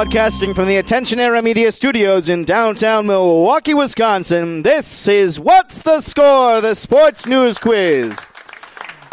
Broadcasting from the Attention Era Media Studios in downtown Milwaukee, Wisconsin, this is What's the Score, the sports news quiz.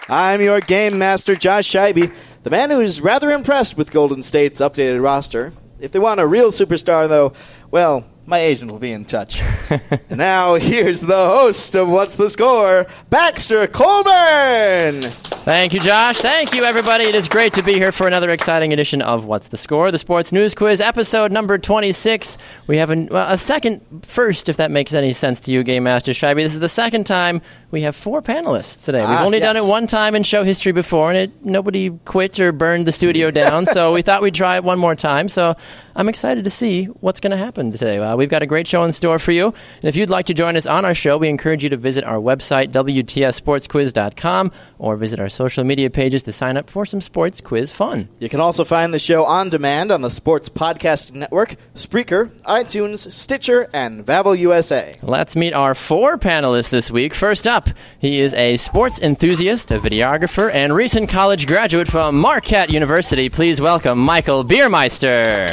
I'm your game master, Josh Scheibe, the man who's rather impressed with Golden State's updated roster. If they want a real superstar, though, well, my agent will be in touch. now, here's the host of What's the Score, Baxter Colburn. Thank you, Josh. Thank you, everybody. It is great to be here for another exciting edition of What's the Score, the Sports News Quiz, episode number 26. We have well, a second first, if that makes any sense to you, Game Master Scheibe. This is the second time we have four panelists today. We've Ah, only done it one time in show history before, and it, nobody quit or burned the studio down, so we thought we'd try it one more time. So I'm excited to see what's going to happen today. Uh, we've got a great show in store for you. And if you'd like to join us on our show, we encourage you to visit our website, WTSSportsQuiz.com, or visit our social media pages to sign up for some sports quiz fun. You can also find the show on demand on the Sports Podcasting Network, Spreaker, iTunes, Stitcher, and Vavel USA. Let's meet our four panelists this week. First up, he is a sports enthusiast, a videographer, and recent college graduate from Marquette University. Please welcome Michael Biermeister.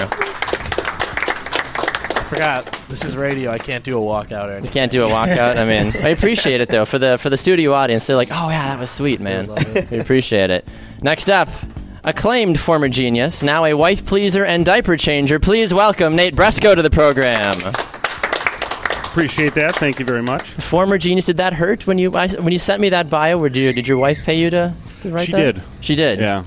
I forgot. This is radio. I can't do a walkout or You can't do a walkout. I mean, I appreciate it though for the for the studio audience. They're like, "Oh yeah, that was sweet, man." We appreciate it. Next up, acclaimed former genius, now a wife pleaser and diaper changer. Please welcome Nate Bresco to the program. Appreciate that. Thank you very much. Former genius. Did that hurt when you when you sent me that bio? Or did you, did your wife pay you to, to write She that? She did. She did. Yeah,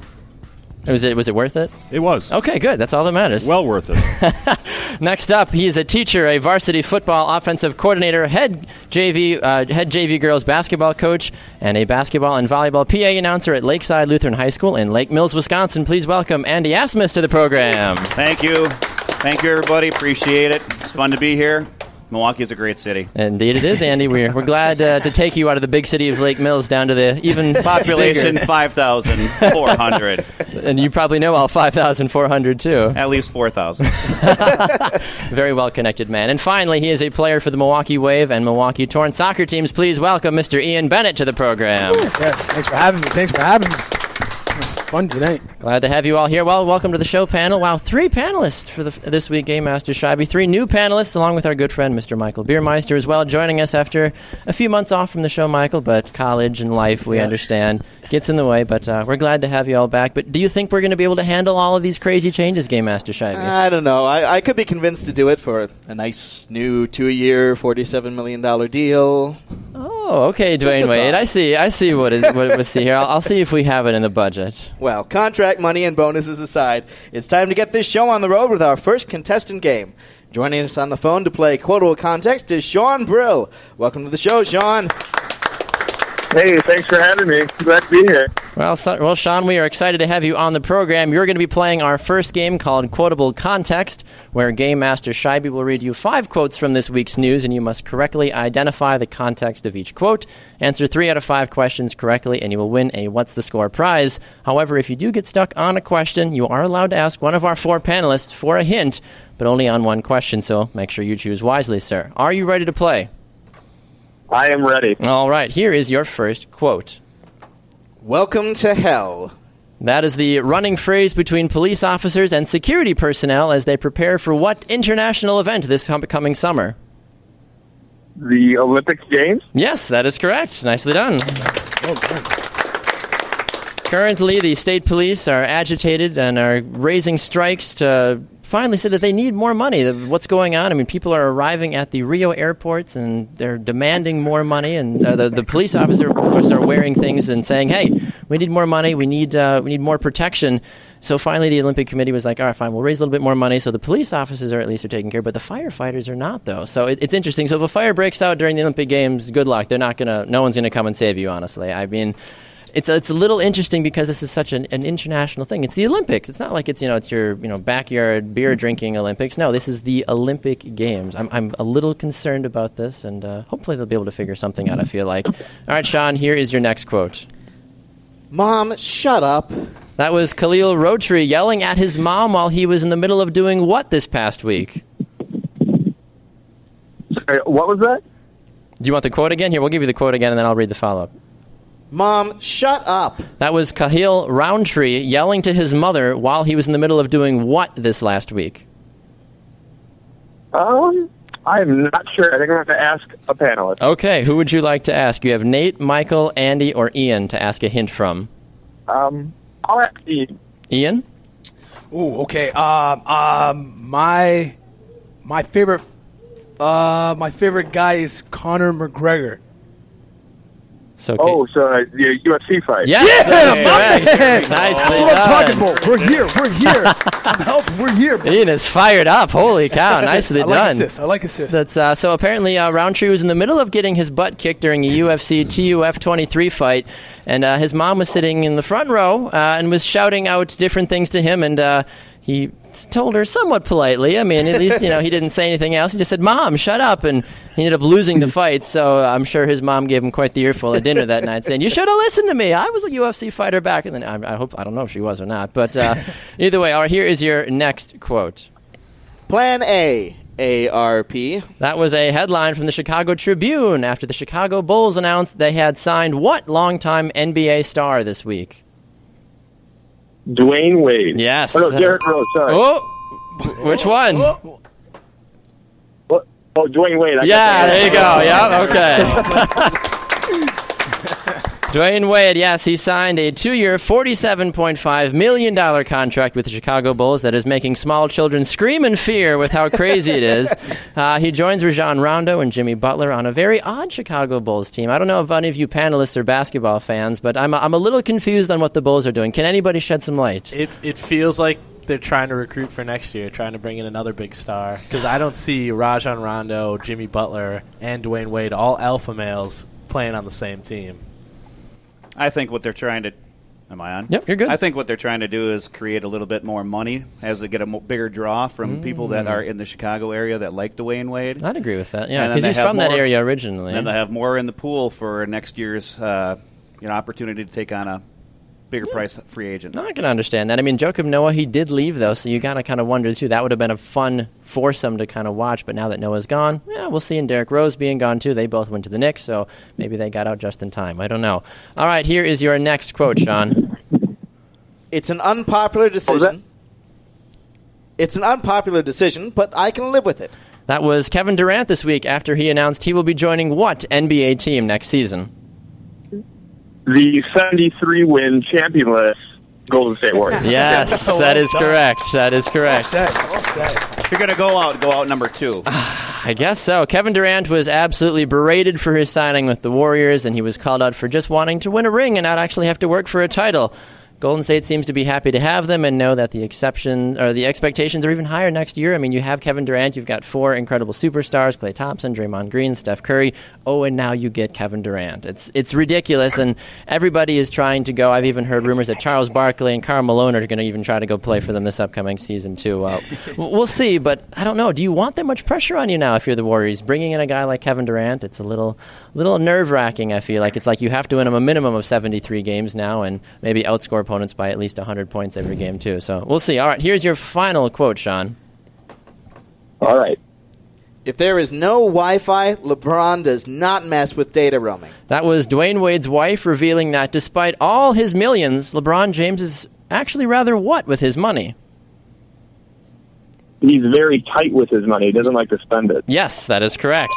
Was it was it worth it? it was. Okay, good. That's all that matters. Well worth it. Next up, he is a teacher, a varsity football offensive coordinator, head JV uh, head JV girls basketball coach, and a basketball and volleyball PA announcer at Lakeside Lutheran High School in Lake Mills, Wisconsin. Please welcome Andy Asmus to the program. Thank you. Thank you, everybody. Appreciate it. It's fun to be here. Milwaukee is a great city. Indeed, it is, Andy. We're, we're glad uh, to take you out of the big city of Lake Mills down to the even Population 5,400. and you probably know all 5,400 too. At least 4,000. Very well connected man. And finally, he is a player for the Milwaukee Wave and Milwaukee Torrent soccer teams. Please welcome Mr. Ian Bennett to the program. Yes, thanks for having me. Thanks for having me. It was fun tonight. Glad to have you all here. Well, welcome to the show panel. Wow, three panelists for the, this week, Game Master Scheibe. Three new panelists, along with our good friend Mr. Michael Biermeister as well, joining us after a few months off from the show, Michael. But college and life, we understand, gets in the way. But uh, we're glad to have you all back. But do you think we're going to be able to handle all of these crazy changes, Game Master Scheibe? I don't know. I, I could be convinced to do it for a nice new two-year, forty-seven million dollar deal. oh, okay, Dwyane Wade. I see. I see what is what we see here. I'll, I'll see if we have it in the budget. Well, contract money and bonuses aside, it's time to get this show on the road with our first contestant game. Joining us on the phone to play Quotable Context is Sean Brill. Welcome to the show, Sean. Hey, thanks for having me. Glad to be here. Well, so, well, Sean, we are excited to have you on the program. You're going to be playing our first game called Quotable Context, where Game Master Scheibe will read you five quotes from this week's news, and you must correctly identify the context of each quote. Answer three out of five questions correctly, and you will win a What's the Score prize. However, if you do get stuck on a question, you are allowed to ask one of our four panelists for a hint, but only on one question, so make sure you choose wisely, sir. Are you ready to play? I am ready. All right, here is your first quote. Welcome to hell. That is the running phrase between police officers and security personnel as they prepare for what international event this coming summer? The Olympic Games? Yes, that is correct. Nicely done. Oh, good. Currently, the state police are agitated and are raising strikes to finally said that they need more money. What's going on? I mean, people are arriving at the Rio airports and they're demanding more money, and uh, the, the police officers are wearing things and saying, "Hey, we need more money. We need uh, we need more protection." So finally, the Olympic Committee was like, "All right, fine, we'll raise a little bit more money." So the police officers are at least are taken care, of, but the firefighters are not, though. So it, it's interesting. So if a fire breaks out during the Olympic Games, good luck. They're not gonna. No one's gonna come and save you. Honestly, I mean it's it's a little interesting because this is such an, an international thing. It's the Olympics. It's not like it's you know it's your you know backyard beer drinking Olympics. No, this is the Olympic Games. I'm I'm a little concerned about this, and uh, hopefully they'll be able to figure something out. I feel like. All right, Sean. Here is your next quote. Mom, shut up. That was Khalil Rountree yelling at his mom while he was in the middle of doing what this past week. Sorry, what was that? Do you want the quote again? Here, we'll give you the quote again, and then I'll read the follow up. Mom, shut up. That was Khalil Rountree yelling to his mother while he was in the middle of doing what this last week? Um, I'm not sure. I think I'm going to have to ask a panelist. Okay, who would you like to ask? You have Nate, Michael, Andy, or Ian to ask a hint from. Um, I'll ask Ian. Ian? Ooh, okay. Um, um, my my favorite uh my favorite guy is Conor McGregor. So Oh, so uh, the UFC fight. Yes, that is Yeah, correct. man. Nicely That's what I'm talking about. We're here. We're here. I'm helping. We're here. bro. Ian is fired up. Holy cow! Nicely I like done. assist. I like assist. That's uh, so. Apparently, uh, Rountree was in the middle of getting his butt kicked during a UFC TUF 23 fight, and uh, his mom was sitting in the front row uh, and was shouting out different things to him, and uh, he told her somewhat politely. I mean, at least you know he didn't say anything else. He just said, "Mom, shut up," and he ended up losing the fight. So I'm sure his mom gave him quite the earful at dinner that night, saying, "You should have listened to me. I was a UFC fighter back." And then I, I hope I don't know if she was or not, but uh, either way, all right. Here is your next quote. Plan A, ARP. That was a headline from the Chicago Tribune after the Chicago Bulls announced they had signed what longtime NBA star this week? Dwyane Wade. Yes. Oh, no, Derrick Rose. Sorry. Oh, which one? What? Oh, Dwyane Wade. I Yeah, there you go. Yeah, okay. Dwyane Wade, yes, he signed a two-year, $47.5 million contract with the Chicago Bulls that is making small children scream in fear with how crazy it is. Uh, he joins Rajon Rondo and Jimmy Butler on a very odd Chicago Bulls team. I don't know if any of you panelists are basketball fans, but I'm, I'm a little confused on what the Bulls are doing. Can anybody shed some light? It it feels like they're trying to recruit for next year, trying to bring in another big star. Because I don't see Rajon Rondo, Jimmy Butler, and Dwyane Wade, all alpha males, playing on the same team. I think what they're trying to. Am I on? Yep, you're good. I think what they're trying to do is create a little bit more money as they get a mo- bigger draw from people that are in the Chicago area that like Dwyane Wade. I'd agree with that, yeah, because he's from that area originally. And they have more in the pool for next year's uh, you know opportunity to take on a bigger price free agent. No, I can understand that. I mean, Joakim Noah, he did leave though, so you gotta kind of wonder too. That would have been a fun foursome to kind of watch. But now that Noah's gone, yeah, we'll see. And Derrick Rose being gone too, they both went to the Knicks, so maybe they got out just in time. I don't know. All right, here is your next quote, Sean. It's an unpopular decision. It's an unpopular decision, but I can live with it. That was Kevin Durant this week after he announced he will be joining what NBA team next season. The 73 win championless Golden State Warriors. Yes, that is correct. That is correct. Set. Well said. If you're going to go out, go out number two. I guess so. Kevin Durant was absolutely berated for his signing with the Warriors, and he was called out for just wanting to win a ring and not actually have to work for a title. Golden State seems to be happy to have them and know that the exception or the expectations are even higher next year. I mean, you have Kevin Durant, you've got four incredible superstars: Klay Thompson, Draymond Green, Steph Curry. Oh, and now you get Kevin Durant. It's it's ridiculous, and everybody is trying to go. I've even heard rumors that Charles Barkley and Karl Malone are going to even try to go play for them this upcoming season too. Uh, we'll see, but I don't know. Do you want that much pressure on you now if you're the Warriors? Bringing in a guy like Kevin Durant, it's a little little nerve wracking. I feel like it's like you have to win them a minimum of 73 games now, and maybe outscore opponents by at least 100 points every game too. So we'll see. All right, here's your final quote, Sean. All right. If there is no Wi Fi, LeBron does not mess with data roaming. That was Dwyane Wade's wife revealing that despite all his millions, LeBron James is actually rather what with his money. He's very tight with his money. He doesn't like to spend it. Yes, that is correct.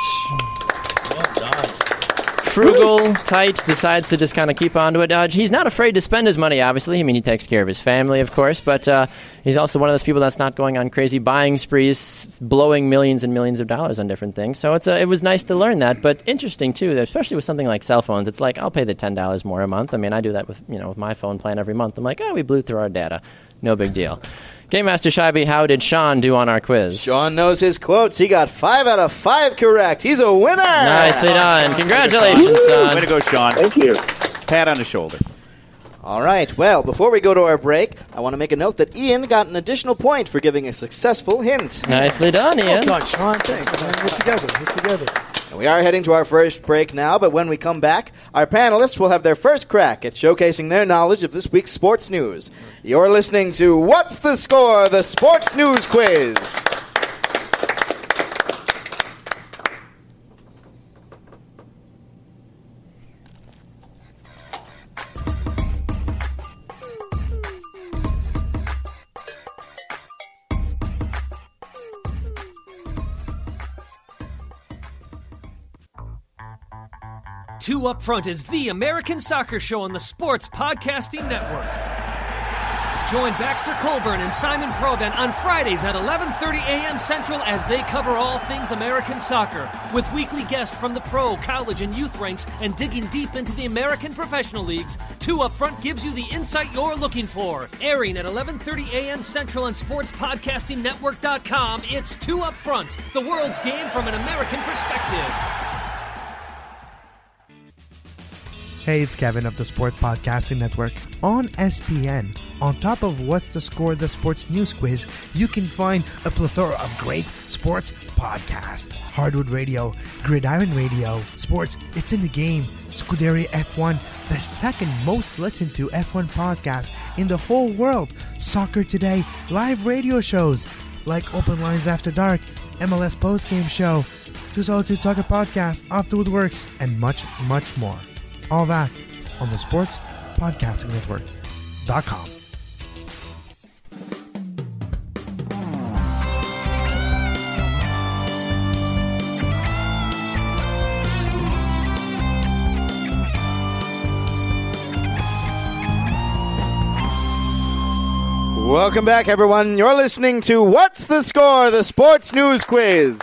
Frugal, tight, decides to just kind of keep on to it. Uh, he's not afraid to spend his money, obviously. I mean, he takes care of his family, of course, but uh, he's also one of those people that's not going on crazy buying sprees, blowing millions and millions of dollars on different things. So it's uh, it was nice to learn that, but interesting too, especially with something like cell phones. It's like I'll pay the ten dollars more a month. I mean, I do that with you know with my phone plan every month. I'm like, oh, we blew through our data, no big deal. Game Master Scheibe, how did Sean do on our quiz? Sean knows his quotes. He got five out of five correct. He's a winner. Nicely done. Congratulations, son. Way to go, Sean. Thank you. Pat on the shoulder. All right. Well, before we go to our break, I want to make a note that Ian got an additional point for giving a successful hint. Nicely done, Well Ian. done, Sean. Thanks, man. We're together. We're together. And we are heading to our first break now, but when we come back, our panelists will have their first crack at showcasing their knowledge of this week's sports news. You're listening to What's the Score? The Sports News Quiz. Two Up Front is the American soccer show on the Sports Podcasting Network. Join Baxter Colburn and Simon Provan on Fridays at 11:30 a.m. Central as they cover all things American soccer with weekly guests from the pro, college, and youth ranks and digging deep into the American professional leagues. Two Up Front gives you the insight you're looking for. Airing at 11:30 a.m. Central on SportsPodcastingNetwork.com. It's Two Up Front, the world's game from an American perspective. Hey, it's Kevin of the Sports Podcasting Network. On SPN, on top of What's the Score, the Sports News Quiz, you can find a plethora of great sports podcasts. Hardwood Radio, Gridiron Radio, Sports, It's in the Game, Scuderia F1, the second most listened to F1 podcast in the whole world, Soccer Today, live radio shows like Open Lines After Dark, MLS Postgame Show, Two Solitude Soccer Podcast, Off the Woodworks, and much, much more. All that on the Sports Podcasting Network.com. Welcome back, everyone. You're listening to What's the Score, the Sports News Quiz.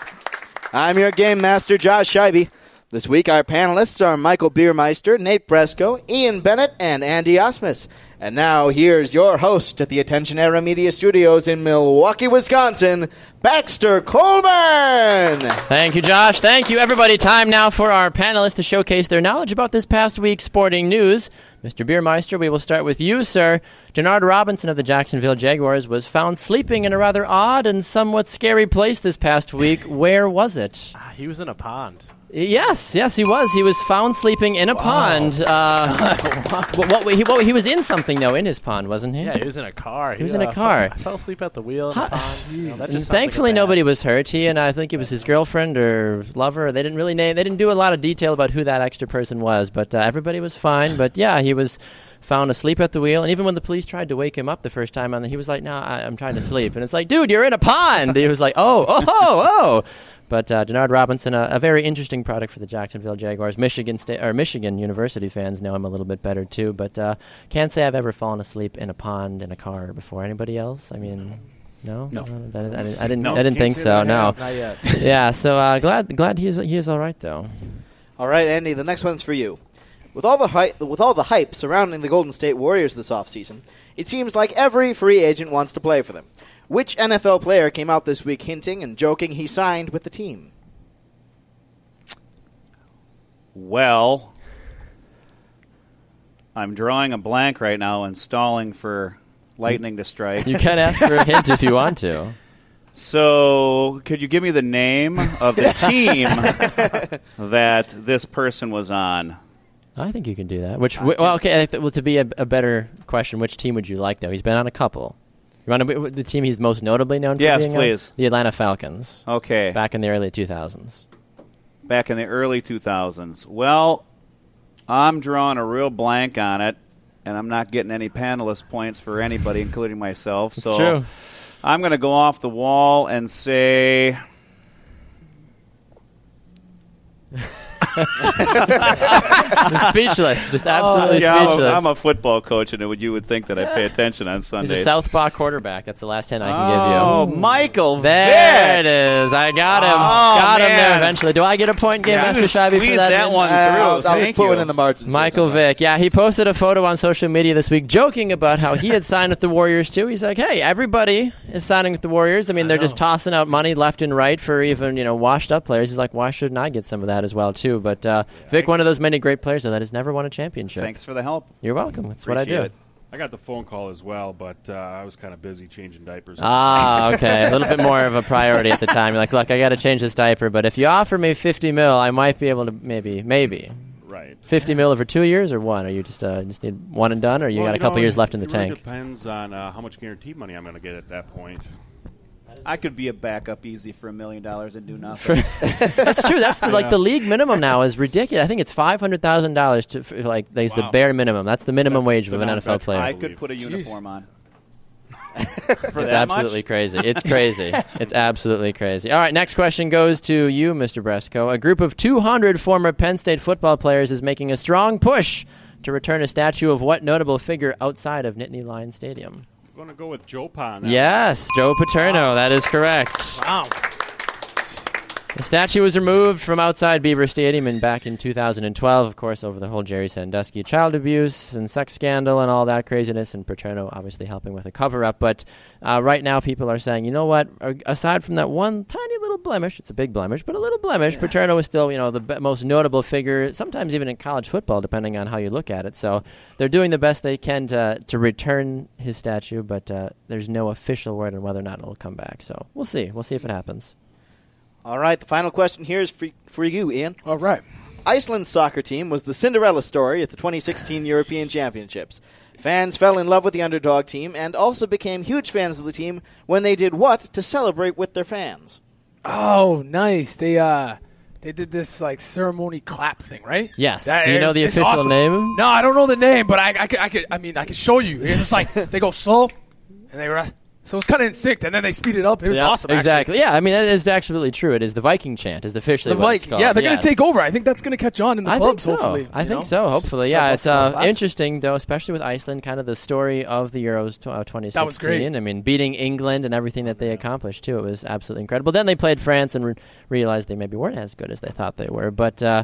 I'm your game master, Josh Scheibe. This week, our panelists are Michael Biermeister, Nate Bresco, Ian Bennett, and Andy Asmus. And now, here's your host at the Attention Era Media Studios in Milwaukee, Wisconsin, Baxter Colburn. Thank you, Josh. Thank you, everybody. Time now for our panelists to showcase their knowledge about this past week's sporting news. Mr. Biermeister, we will start with you, sir. Denard Robinson of the Jacksonville Jaguars was found sleeping in a rather odd and somewhat scary place this past week. Where was it? Ah, he was in a pond. Yes, yes, he was. He was found sleeping in a pond. Uh, what, what, he, what, he was in something though, in his pond, wasn't he? Yeah, he was in a car. He was in a car. Fell, fell asleep at the wheel in the pond. You know, that just sounds Thankfully, like nobody was hurt. He and I think it was his girlfriend or lover. They didn't really name. They didn't do a lot of detail about who that extra person was, but uh, everybody was fine. But yeah, he was found asleep at the wheel. And even when the police tried to wake him up the first time, on the, he was like, "No, I, I'm trying to sleep." And it's like, "Dude, you're in a pond." he was like, "Oh, oh, oh, oh." But uh, Denard Robinson, a, a very interesting product for the Jacksonville Jaguars. Michigan State or Michigan University fans know him a little bit better too. But uh, can't say I've ever fallen asleep in a pond in a car before. Anybody else? I mean, no, No. I, didn't- I didn't. I didn't, No, I didn't think so. No. Not yet. yeah. So uh, glad glad he's he is all right though. All right, Andy, the next one's for you. With all the hype, with all the hype surrounding the Golden State Warriors this offseason, it seems like every free agent wants to play for them. Which NFL player came out this week hinting and joking he signed with the team? Well, I'm drawing a blank right now and stalling for lightning to strike. You can ask for a hint if you want to. So, could you give me the name of the team that this person was on? I think you can do that. Which wh- well, okay. Well, to be a, a better question, which team would you like though? He's been on a couple. You want to the team he's most notably known for? Yes, being on? please. The Atlanta Falcons. Okay. Back in the early 2000s. Back in the early 2000s. Well, I'm drawing a real blank on it, and I'm not getting any panelist points for anybody, including myself. So true. I'm going to go off the wall and say. Speechless. Just absolutely yeah, I'm a- speechless. I'm a football coach, and it- you would think that I pay attention on He's Sundays. a southpaw quarterback. That's the last hint I can oh, give you. Oh Michael There Vick. it is. I got him. Oh, got him there man. eventually. Do I get a point, Game Yeah, Master you Scheibe, for squeezed that? that hint? one Uh, I through. was, I was Thank putting you. in the margins. Michael. Vick. Yeah, he posted a photo on social media this week joking about how he had signed with the Warriors too. He's like, "Hey, everybody is signing with the Warriors. I mean, they're just tossing out money left and right for even, you know, washed up players." He's like, "Why shouldn't I get some of that as well too?" But uh, Vick, one of those many great players though, that has never won a championship. Thanks for the help. You're welcome. That's what I Appreciate do. it. I got the phone call as well, but uh, I was kind of busy changing diapers. Ah, okay. A little bit more of a priority at the time. You're like, look, I got to change this diaper, but if you offer me 50 mil, I might be able to maybe, maybe. right. 50 mil over two years or one? Or you just uh, just need one and done, or you Well, got a couple know, years left in the tank? it really tank? depends on uh, how much guaranteed money I'm going to get at that point. I could be a backup easy for a million dollars and do nothing. That's true. That's the, like the league minimum now is ridiculous. I think it's five hundred thousand dollars to for, like that's the bare minimum. That's the minimum That's wage the of an NFL non-veteran. player. I believe. could put a Jeez. uniform on. For It's that much? absolutely crazy. It's crazy. it's absolutely crazy. All right, next question goes to you, Mr. Bresco. A group of 200 former Penn State football players is making a strong push to return a statue of what notable figure outside of Nittany Lion Stadium? Going to go with Joe Pon. Yes, Joe Paterno. That is correct. Wow. The statue was removed from outside Beaver Stadium in back in 2012, of course, over the whole Jerry Sandusky child abuse and sex scandal and all that craziness, and Paterno obviously helping with a cover up. But uh, right now, people are saying, you know what? Aside from that one tiny little blemish, it's a big blemish, but a little blemish, Paterno is still, you know, the be- most notable figure, sometimes even in college football, depending on how you look at it. So they're doing the best they can to to return his statue, but uh, there's no official word on whether or not it'll come back. So we'll see. We'll see if it happens. All right, the final question here is for, for you, Ian. All right. Iceland's soccer team was the Cinderella story at the 2016 European Championships. Fans fell in love with the underdog team and also became huge fans of the team when they did what to celebrate with their fans? Oh, nice. They uh they did this like ceremony clap thing, right? Yes. That- Do you know the official awesome. name? No, I don't know the name, but I, I could, I could, I mean, I could show you. It's like they go slow, and they were, so it's kind of in sync, and then they speed it up. It was Yeah, awesome. actually. Exactly. Yeah, I mean that is absolutely true. It is the Viking chant is officially The what it's Viking, yeah, they're gonna take over. I think that's gonna catch on in the I clubs. so. Hopefully, I think know? so. Hopefully, yeah. It's uh, interesting though, especially with Iceland, kind of the story of the Euros tw- uh, 2016. was great. I mean, beating England and everything that they accomplished too. It was absolutely incredible. Then they played France and re- realized they maybe weren't as good as they thought they were, but. Uh,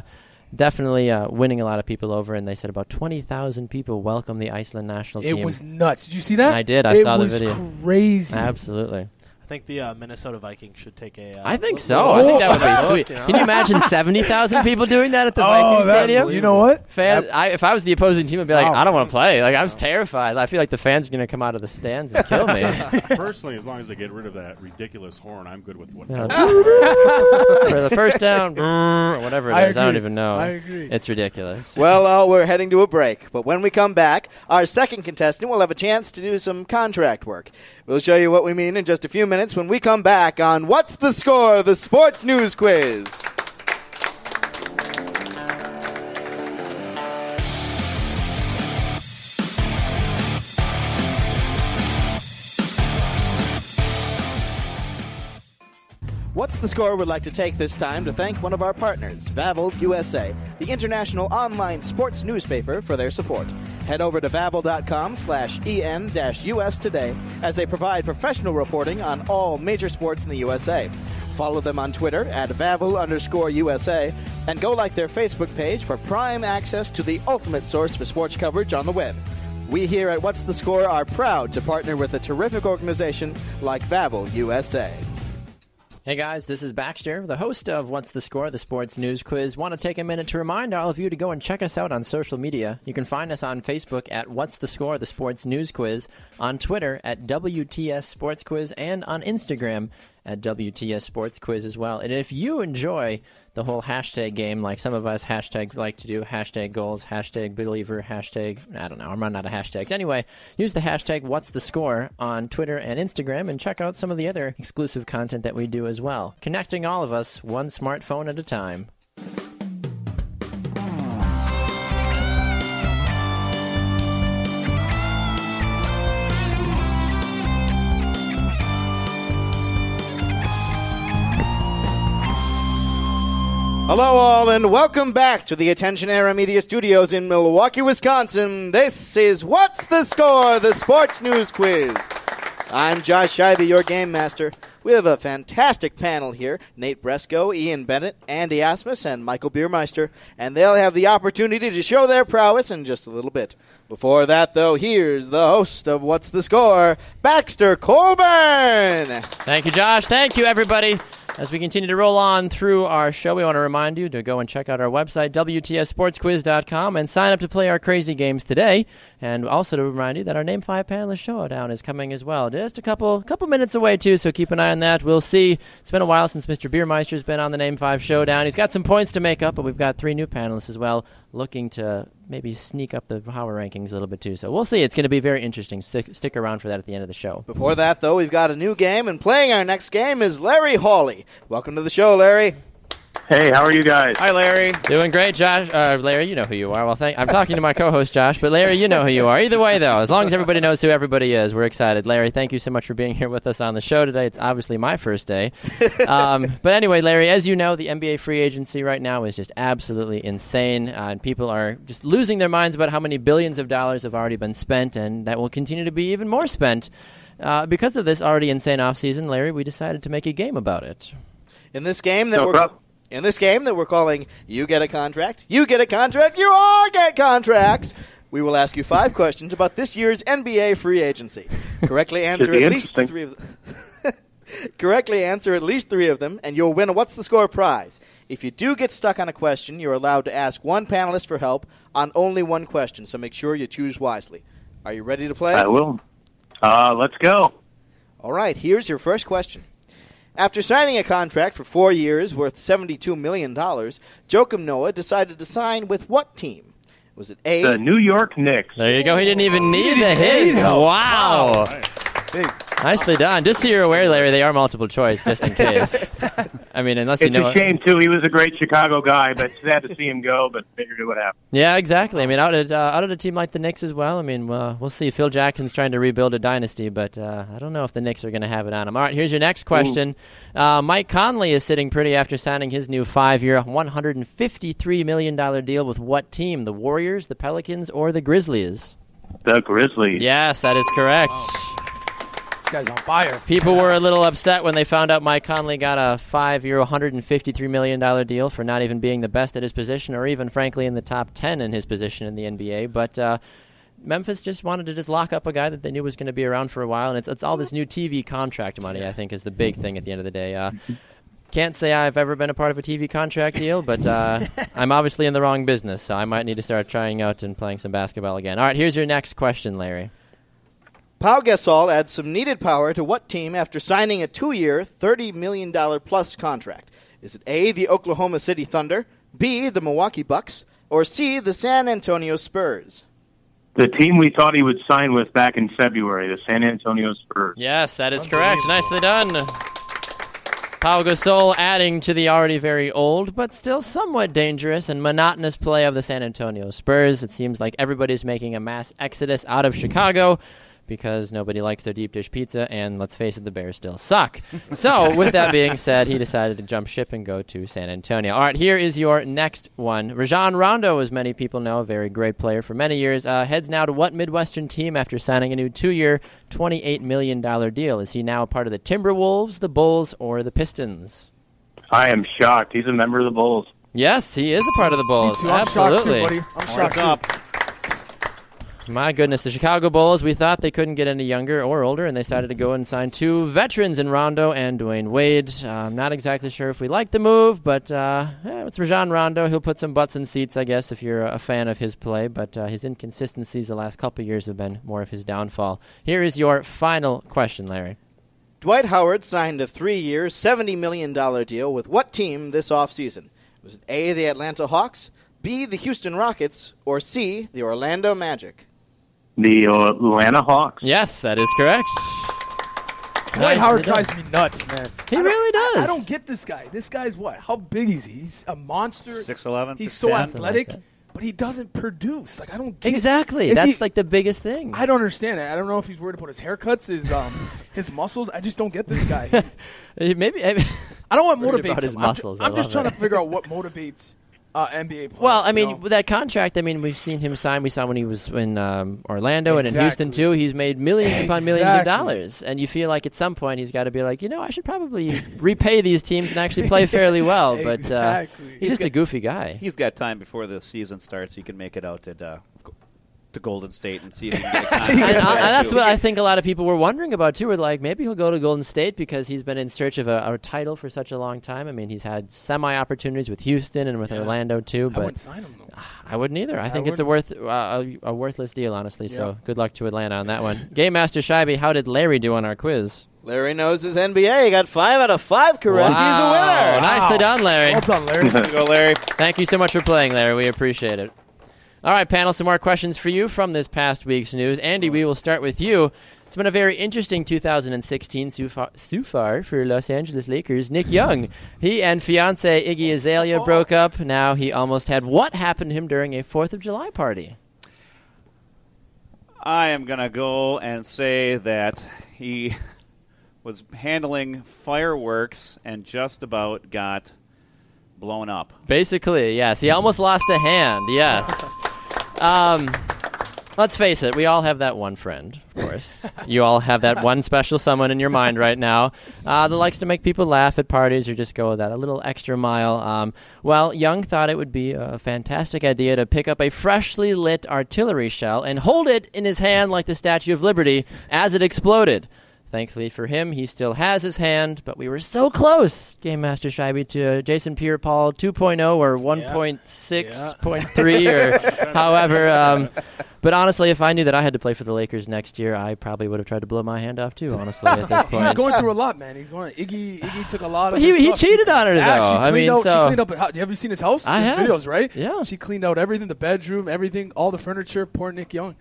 Definitely uh, winning a lot of people over, and they said about twenty thousand people welcomed the Iceland national It team. It was nuts. Did you see that? I did. I it saw the was video. Crazy. Absolutely. I think the uh, Minnesota Vikings should take a. Uh, I think little- so. I think that would be sweet. Can you imagine seventy thousand people doing that at the Oh, Viking that- Stadium? you know what? Fans, I, if I was the opposing team, I'd be like, Oh. I don't want to play. Like I was terrified. I feel like the fans are going to come out of the stands and kill me. Personally, as long as they get rid of that ridiculous horn, I'm good with what. Yeah. For the first down, or whatever it is, I I don't even know. I agree. It's ridiculous. Well, uh, we're heading to a break, but when we come back, our second contestant will have a chance to do some contract work. We'll show you what we mean in just a few minutes when we come back on What's the Score? The Sports News Quiz. What's the Score would like to take this time to thank one of our partners, Vavel USA, the international online sports newspaper, for their support. Head over to vavel.com slash en-us today as they provide professional reporting on all major sports in the USA. Follow them on Twitter at Vavel underscore USA and go like their Facebook page for prime access to the ultimate source for sports coverage on the web. We here at What's the Score are proud to partner with a terrific organization like Vavel USA. Hey guys, this is Baxter, the host of What's the Score, the sports news quiz. Want to take a minute to remind all of you to go and check us out on social media. You can find us on Facebook at What's the Score, the sports news quiz, on Twitter at WTS Sports Quiz, and on Instagram at WTS Sports Quiz as well. And if you enjoy the whole hashtag game, like some of us hashtag like to do, hashtag goals, hashtag believer, hashtag I don't know, I'm running out of hashtags. Anyway, use the hashtag What's the Score on Twitter and Instagram, and check out some of the other exclusive content that we do as well. Connecting all of us one smartphone at a time. Hello, all, and welcome back to the Attention Era Media Studios in Milwaukee, Wisconsin. This is What's the Score? The Sports News Quiz. I'm Josh Scheibe, your game master. We have a fantastic panel here Nate Bresco, Ian Bennett, Andy Asmus, and Michael Biermeister, and they'll have the opportunity to show their prowess in just a little bit. Before that, though, here's the host of What's the Score, Baxter Colburn. Thank you, Josh. Thank you, everybody. As we continue to roll on through our show, we want to remind you to go and check out our website, WTSSportsQuiz.com, and sign up to play our crazy games today. And also to remind you that our Name 5 Panelist Showdown is coming as well. Just a couple couple minutes away, too, so keep an eye on that. We'll see. It's been a while since Mr. Biermeister's been on the Name 5 Showdown. He's got some points to make up, but we've got three new panelists as well looking to maybe sneak up the power rankings a little bit, too. So we'll see. It's going to be very interesting. Stick, stick around for that at the end of the show. Before that, though, we've got a new game, and playing our next game is Larry Hawley. Welcome to the show, Larry. Hey, how are you guys? Hi, Larry. Doing great, Josh. Uh, Larry, you know who you are. Well, thank, I'm talking to my co-host Josh, but Larry, you know who you are. Either way, though, as long as everybody knows who everybody is, we're excited. Larry, thank you so much for being here with us on the show today. It's obviously my first day. Um, but anyway, Larry, as you know, the NBA free agency right now is just absolutely insane, uh, and people are just losing their minds about how many billions of dollars have already been spent, and that will continue to be even more spent. Uh, because of this already insane offseason, Larry, we decided to make a game about it. In this game that No we're problem. In this game that we're calling "You Get a Contract," you get a contract, you all get contracts. We will ask you five questions about this year's NBA free agency. Correctly answer at least three of them. Correctly answer at least three of them, and you'll win a What's the Score prize. If you do get stuck on a question, you're allowed to ask one panelist for help on only one question, so make sure you choose wisely. Are you ready to play? I will. Uh, let's go. All right, here's your first question. After signing a contract for four years worth $72 million, Joakim Noah decided to sign with what team? Was it A? The New York Knicks. There you go. He didn't even need the even need hints. help. Wow. Big. Nicely done. Just so you're aware, Larry, they are multiple choice, just in case. I mean, unless you It's know. a shame too. He was a great Chicago guy, but sad to see him go. But figured it would happen. Yeah, exactly. I mean, out at uh, out at a team like the Knicks as well. I mean, uh, we'll see. Phil Jackson's trying to rebuild a dynasty, but uh, I don't know if the Knicks are going to have it on him. All right, here's your next question. Uh, Mike Conley is sitting pretty after signing his new five-year, $153 million deal with what team? The Warriors, the Pelicans, or the Grizzlies? The Grizzlies. Yes, that is correct. This guy's on fire. People were a little upset when they found out Mike Conley got a five-year, $153 million deal for not even being the best at his position, or even, frankly, in the top 10 in his position in the NBA. But uh, Memphis just wanted to just lock up a guy that they knew was going to be around for a while, and it's it's all this new TV contract money. I think is the big thing at the end of the day. Uh, can't say I've ever been a part of a TV contract deal, but uh, I'm obviously in the wrong business, so I might need to start trying out and playing some basketball again. All right, here's your next question, Larry. Pau Gasol adds some needed power to what team after signing a two-year, $30 million plus contract? Is it A, the Oklahoma City Thunder, B, the Milwaukee Bucks, or C, the San Antonio Spurs? The team we thought he would sign with back in February, the San Antonio Spurs. Yes, that is correct. Nicely done. Pau Gasol adding to the already very old, but still somewhat dangerous and monotonous play of the San Antonio Spurs. It seems like everybody's making a mass exodus out of Chicago because nobody likes their deep dish pizza, and let's face it, the Bears still suck. So, with that being said, he decided to jump ship and go to San Antonio. All right, here is your next one. Rajon Rondo, as many people know, a very great player for many years, uh, heads now to what Midwestern team after signing a new two year, $28 million deal? Is he now a part of the Timberwolves, the Bulls, or the Pistons? I am shocked. He's a member of the Bulls. Yes, he is a part of the Me Bulls. too. I'm Absolutely. shocked too, buddy. I'm shocked too. My goodness, the Chicago Bulls, we thought they couldn't get any younger or older, and they decided to go and sign two veterans in Rondo and Dwyane Wade. Uh, I'm not exactly sure if we like the move, but uh, eh, it's Rajon Rondo. He'll put some butts in seats, I guess, if you're a fan of his play, but uh, his inconsistencies the last couple years have been more of his downfall. Here is your final question, Larry. Dwight Howard signed a three-year, $70 million deal with what team this offseason? Was it A, the Atlanta Hawks, B, the Houston Rockets, or C, the Orlando Magic? The Atlanta Hawks. Yes, that is correct. Dwight Nicely Howard done. drives me nuts, man. He I don't- really does. I, don't get this guy. This guy's what? How big is he? He's a monster. 6'11", He's so 6'10". athletic, Something but he doesn't produce. Like I don't get Exactly. Is That's he- like the biggest thing. I don't understand it. I don't know if he's worried about his haircuts, his um, his muscles. I just don't get this guy. Maybe. I don't know what Worried motivates about his him. I'm ju- muscles. I I'm, just trying it. to figure out what motivates uh, NBA players. Well, I you mean, know? with that contract, I mean, we've seen him sign. We saw when he was in um, Orlando and in Houston too. He's made millions upon millions of dollars, and you feel like at some point he's got to be like, you know, I should probably repay these teams and actually play fairly well. But uh, Exactly. he's just a goofy guy. He's got time before the season starts. He can make it out at uh, to Golden State and see if he can get a contract. And, uh, there, that's what I think a lot of people were wondering about too. Were like, maybe he'll go to Golden State because he's been in search of a, a title for such a long time. I mean, he's had semi opportunities with Houston and with Yeah. Orlando too. But I But wouldn't sign him though. I wouldn't either. I I think it's a worth uh, a, a worthless deal, honestly. So good luck to Atlanta on that one. Game Master Scheibe, how did Larry do on our quiz? Larry knows his NBA. He got five out of five correct. He's a Wow. winner. Nicely done, Larry. Well done, Larry. Go, Larry. Thank you so much for playing, Larry. We appreciate it. All right, panel, some more questions for you from this past week's news. Andy, we will start with you. It's been a very interesting 2016 so far, so far for Los Angeles Lakers. Nick Young, he and fiance Iggy Azalea broke up. Now he almost had what happened to him during a Fourth of July party. I am going to go and say that he was handling fireworks and just about got blown up. Basically, yes. He almost lost a hand. Yes. Um, let's face it. We all have that one friend, of course. you all have that one special someone in your mind right now uh, that likes to make people laugh at parties or just go that a little extra mile. Um, well, Young thought it would be a fantastic idea to pick up a freshly lit artillery shell and hold it in his hand like the Statue of Liberty as it exploded. Thankfully for him, he still has his hand, but we were so close, Game Master Scheibe, to Jason Pierre Paul 2.0 or 1.6.3 or however. Um, but honestly, if I knew that I had to play for the Lakers next year, I probably would have tried to blow my hand off too, honestly, at this point. He's going through a lot, man. He's going. Iggy, Iggy took a lot of. He- he cheated on her, Yeah, though. She I cleaned mean, out, so- she cleaned up. Have you seen his house? I his have. videos, right? Yeah. She cleaned out everything, the bedroom, everything, all the furniture. Poor Nick Young.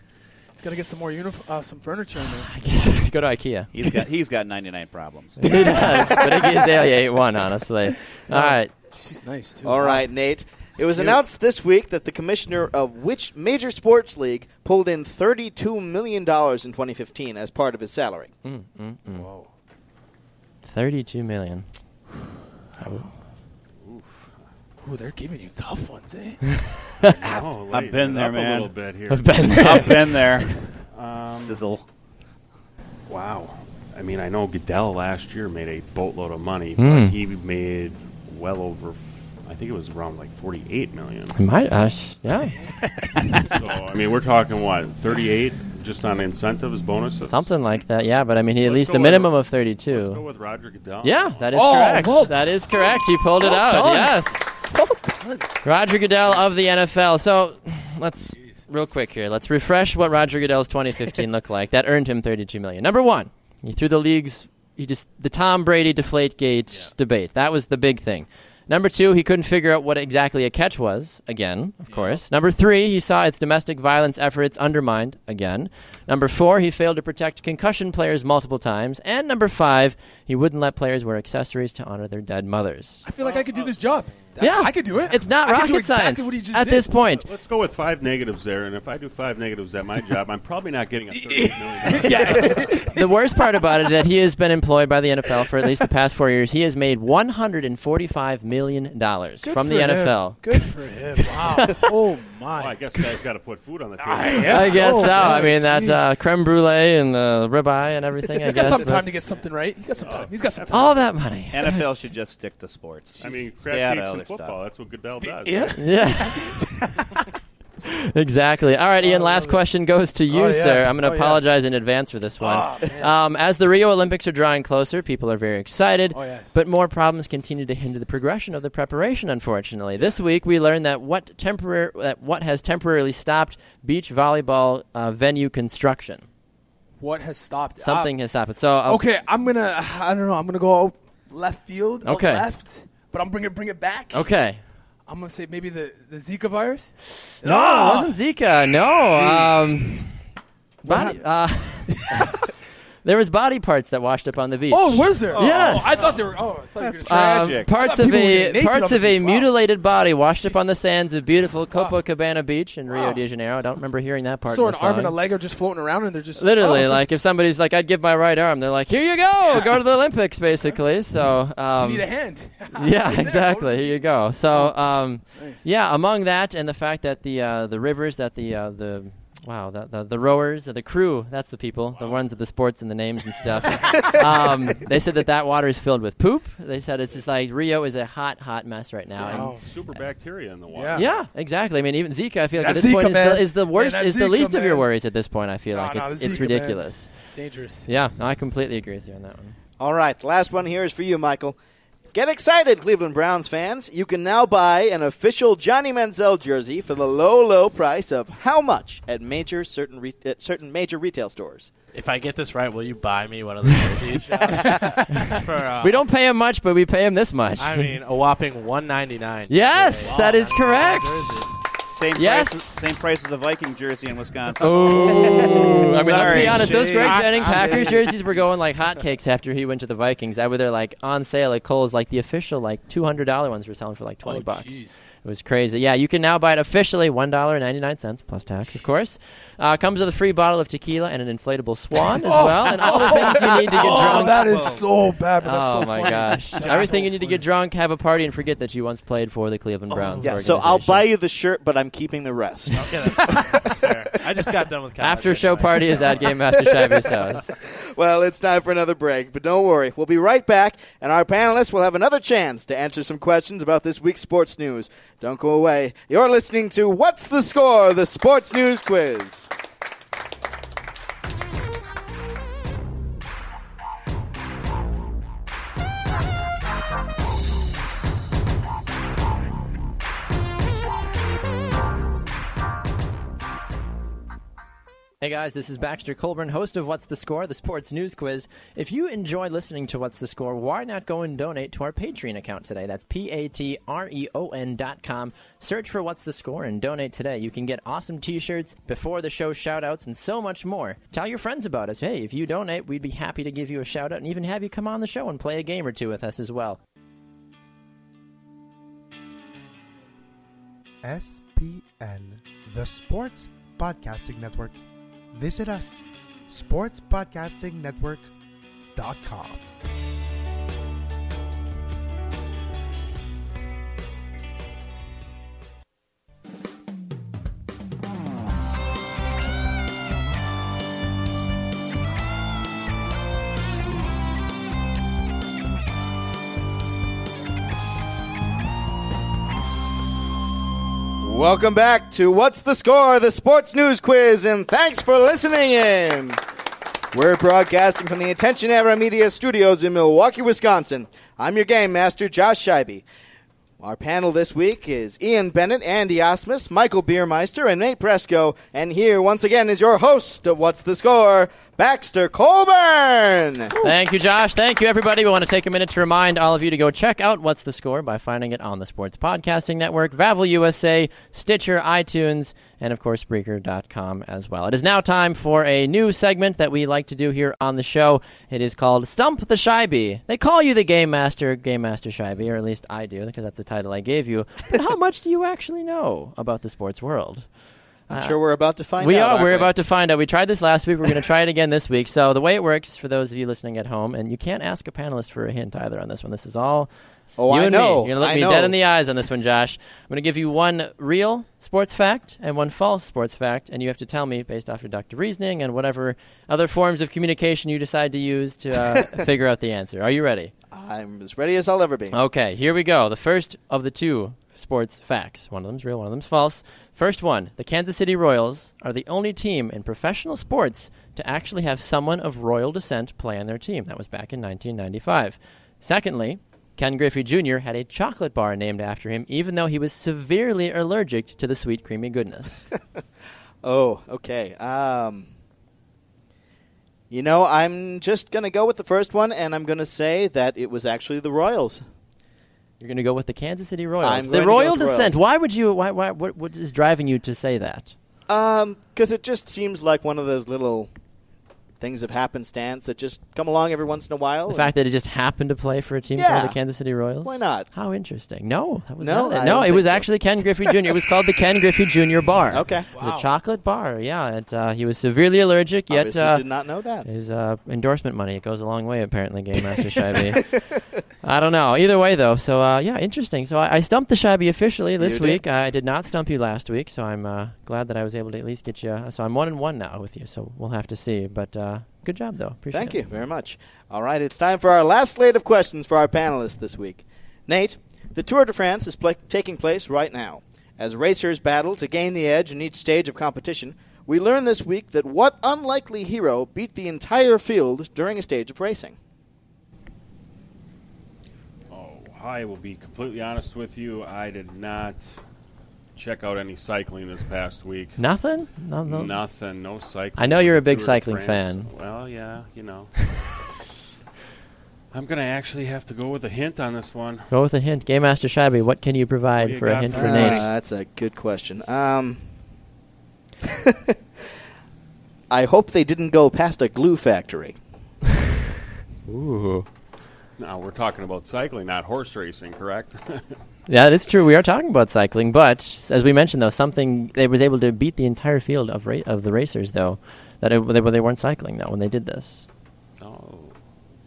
He's got to get some more unif- uh, some furniture in there. I guess go to IKEA. He's got he's got 99 problems. he does, but Iggy Azalea ate one, honestly. All right. She's nice too. All right, Nate. It was announced this week that the commissioner of which major sports league pulled in $32 million in 2015 as part of his salary. Mm, mm, mm. 32 million. Ooh, they're giving you tough ones, eh? Oh, I've been there, up man. A little bit here. I've been there. I've been there. Um, Sizzle. wow. I mean, I know Goodell last year made a boatload of money, Hmm. but he made well over. f- I think it was around like forty-eight million. My gosh, yeah. so I mean, we're talking what thirty-eight just on incentives, bonuses. Something like that, yeah. But I mean, he at least go a with- minimum of Let's 32. go with Roger Goodell. Yeah, that is Oh, correct. well- that is correct. He pulled it well out. done. Yes. Well done. Roger Goodell of the NFL. So let's real quick here. Let's refresh what Roger Goodell's 2015 looked like. That earned him 32 million. Number one, he threw the league's he just the Tom Brady deflate gate debate. That was the big thing. Number two, he couldn't figure out what exactly a catch was. Again, of course. Number three, he saw its domestic violence efforts undermined. Again. Number four, he failed to protect concussion players multiple times. And number five, he wouldn't let players wear accessories to honor their dead mothers. I feel like I could do this job. Yeah. I could do it. It's not I rocket exactly science what he just at did. this point. Let's go with five negatives there, and if I do five negatives at my job, I'm probably not getting a thirty-eight million. the worst part about it is that he has been employed by the NFL for at least the past four years. He has made one hundred and forty-five million dollars Good from the him. NFL. Good for him. Wow. oh my. Well, I guess guys got to put food on the table. I guess I guess so. so, I mean, that's Jeez. uh, creme brulee and the ribeye and everything. I He's guess. got some time to get something right. He's got some time. He's got some time. all that money. NFL should just stick to sports. I mean, crab cakes and football. stuff. That's what Goodell does. Yeah. Yeah. exactly. All right, Ian. Oh, last question goes to you, Oh, yeah. sir. I'm going to Oh, yeah. apologize in advance for this one. Oh. Um, as the Rio Olympics are drawing closer, people are very excited. Oh, yes. But more problems continue to hinder the progression of the preparation. Unfortunately, this week we learned that what temporar- that what has temporarily stopped beach volleyball uh, venue construction. What has stopped? Something has happened. So Uh, uh, okay, I'm gonna. I don't know. I'm gonna go left field. Okay. left. But I'm bringing bring it back. Okay. I'm gonna say maybe the the Zika virus. No, Ah! it wasn't Zika. No. Um, body, uh, there was body parts that washed up on the beach. Oh, was there? Yes. Oh, I thought there were. Oh, I thought you were That's gonna Um, tragic. parts of a parts of a beach. Wow. mutilated body washed up on the sands of beautiful Wow. Copacabana Beach in Rio Wow. de Janeiro. I don't remember hearing that part. So in an the arm and a leg are just floating around, and they're just Literally, oh, like if somebody's like, "I'd give my right arm," they're like, "Here you go, go to the Olympics," basically. So, um, you need a hand. yeah, exactly. Here you go. So, um, Nice. yeah, among that and the fact that the uh, the rivers that the uh, the wow the, the the rowers the crew that's the people the ones of the sports and the names and stuff um, they said that that water is filled with poop they said it's just like rio is a hot hot mess right now Wow. and Super bacteria in the water. Yeah. yeah exactly i mean even zika i feel like at That's this point is the, is the worst that's is the Zika, least of your worries at this point i feel No, like no, it's, the it's Zika, man. ridiculous It's dangerous. yeah no, i completely agree with you on that one All right, the last one here is for you, Michael. Get excited, Cleveland Browns fans. You can now buy an official Johnny Manziel jersey for the low, low price of how much at major certain re- at certain major retail stores. If I get this right, will you buy me one of the jerseys? For, uh, we don't pay him much but we pay him this much I mean, a whopping one ninety nine. Yes, that is correct. Same Yes. price, same price as a Viking jersey in Wisconsin. Oh, I mean, let's be honest. Those Greg Jennings Packers jerseys were going like hotcakes after he went to the Vikings. That were they're like on sale at Kohl's. Like the official like two hundred dollar ones were selling for like twenty Oh, bucks. jeez. It was crazy. Yeah, you can now buy it officially one dollar ninety nine cents plus tax, of course. Uh, comes with a free bottle of tequila and an inflatable swan as well, and all the things you need to get Oh, drunk. that is so bad. But that's Oh so my funny. gosh! That's Everything so you need to get drunk, have a party, and forget that you once played for the Cleveland Browns. Yeah, so I'll buy you the shirt, but I'm keeping the rest. Okay, that's fair. That's fair. I just got done with college. After show anyway. party is at Game Master Scheibe's house. well, it's time for another break, but don't worry. We'll be right back, and our panelists will have another chance to answer some questions about this week's sports news. Don't go away. You're listening to What's the Score? The Sports News Quiz. Hey guys, this is Baxter Colburn, host of What's the Score, the sports news quiz. If you enjoy listening to What's the Score, why not go and donate to our Patreon account today? That's P A T R E O N dot com. Search for What's the Score and donate today. You can get awesome t shirts, before the show shout outs, and so much more. Tell your friends about us. Hey, if you donate, we'd be happy to give you a shout out and even have you come on the show and play a game or two with us as well. SPN, the Sports Podcasting Network. Visit us, sportspodcastingnetwork.com. Welcome back to What's the Score? The Sports News Quiz, and thanks for listening in. We're broadcasting from the Attention Era Media Studios in Milwaukee, Wisconsin. I'm your game master, Josh Scheibe. Our panel this week is Ian Bennett, Andy Asmus, Michael Biermeister, and Nate Presco. And here, once again, is your host of What's the Score, Baxter Colburn. Thank you, Josh. Thank you, everybody. We want to take a minute to remind all of you to go check out What's the Score by finding it on the Sports Podcasting Network, Vavel USA, Stitcher, iTunes, and of course, Spreaker.com as well. It is now time for a new segment that we like to do here on the show. It is called Stump the Scheibe. They call you the Game Master, Game Master Scheibe, or at least I do, because that's the title I gave you. But how much do you actually know about the sports world? I'm uh, sure we're about to find we out. are. We're we? about to find out. We tried this last week. We're going to try it again this week. So the way it works for those of you listening at home, and you can't ask a panelist for a hint either on this one. This is all. Oh, you I and know. Me. You're going to look I me know. dead in the eyes on this one, Josh. I'm going to give you one real sports fact and one false sports fact, and you have to tell me based off your deductive reasoning and whatever other forms of communication you decide to use to uh, figure out the answer. Are you ready? I'm as ready as I'll ever be. Okay, here we go. The first of the two sports facts. One of them's real, one of them's false. First one the Kansas City Royals are the only team in professional sports to actually have someone of royal descent play on their team. That was back in 1995. Secondly, Ken Griffey Jr. had a chocolate bar named after him, even though he was severely allergic to the sweet, creamy goodness. Oh, okay. Um, you know, I'm just going to go with the first one, and I'm going to say that it was actually the Royals. You're going to go with the Kansas City Royals. I'm the going to go royal the descent. Royals. Why would you? Why? Why? What, what is driving you to say that? Um, because it just seems like one of those little things of happenstance that just come along every once in a while. The fact that it just happened to play for a team Yeah. called the Kansas City Royals. Why not? How interesting. No, that was No, not it. No, it was so. actually Ken Griffey Jr. It was called the Ken Griffey Jr. Bar. Okay. It was a chocolate bar. Yeah, it, uh, he was severely allergic. Yet Obviously uh, did not know that. his uh, endorsement money it goes a long way apparently. Game Master Scheibe. I don't know. Either way though, so uh, yeah, interesting. So I, I stumped the Scheibe officially this week. I did not stump you last week, so I'm uh, glad that I was able to at least get you. So I'm one and one now with you. So we'll have to see. But uh, good job though. Appreciate it. Thank it. you very much. All right, it's time for our last slate of questions for our panelists this week. Nate, the Tour de France is pla taking place right now. As racers battle to gain the edge in each stage of competition, we learn this week that what unlikely hero beat the entire field during a stage of racing? Oh, I will be completely honest with you. I did not check out any cycling this past week. Nothing. No, no. Nothing. No cycling. I know you're a big Tour cycling fan. Well, yeah, you know. I'm going to actually have to go with a hint on this one. Go with a hint. Game Master Scheibe, what can you provide you for a hint for for? Nate? Uh, that's a good question. Um, I hope they didn't go past a glue factory. Ooh. Now, we're talking about cycling, not horse racing, correct? Yeah, it is true. We are talking about cycling, but as we mentioned, though, something they was able to beat the entire field of ra- of the racers, though, that it, they, they weren't cycling though when they did this. oh.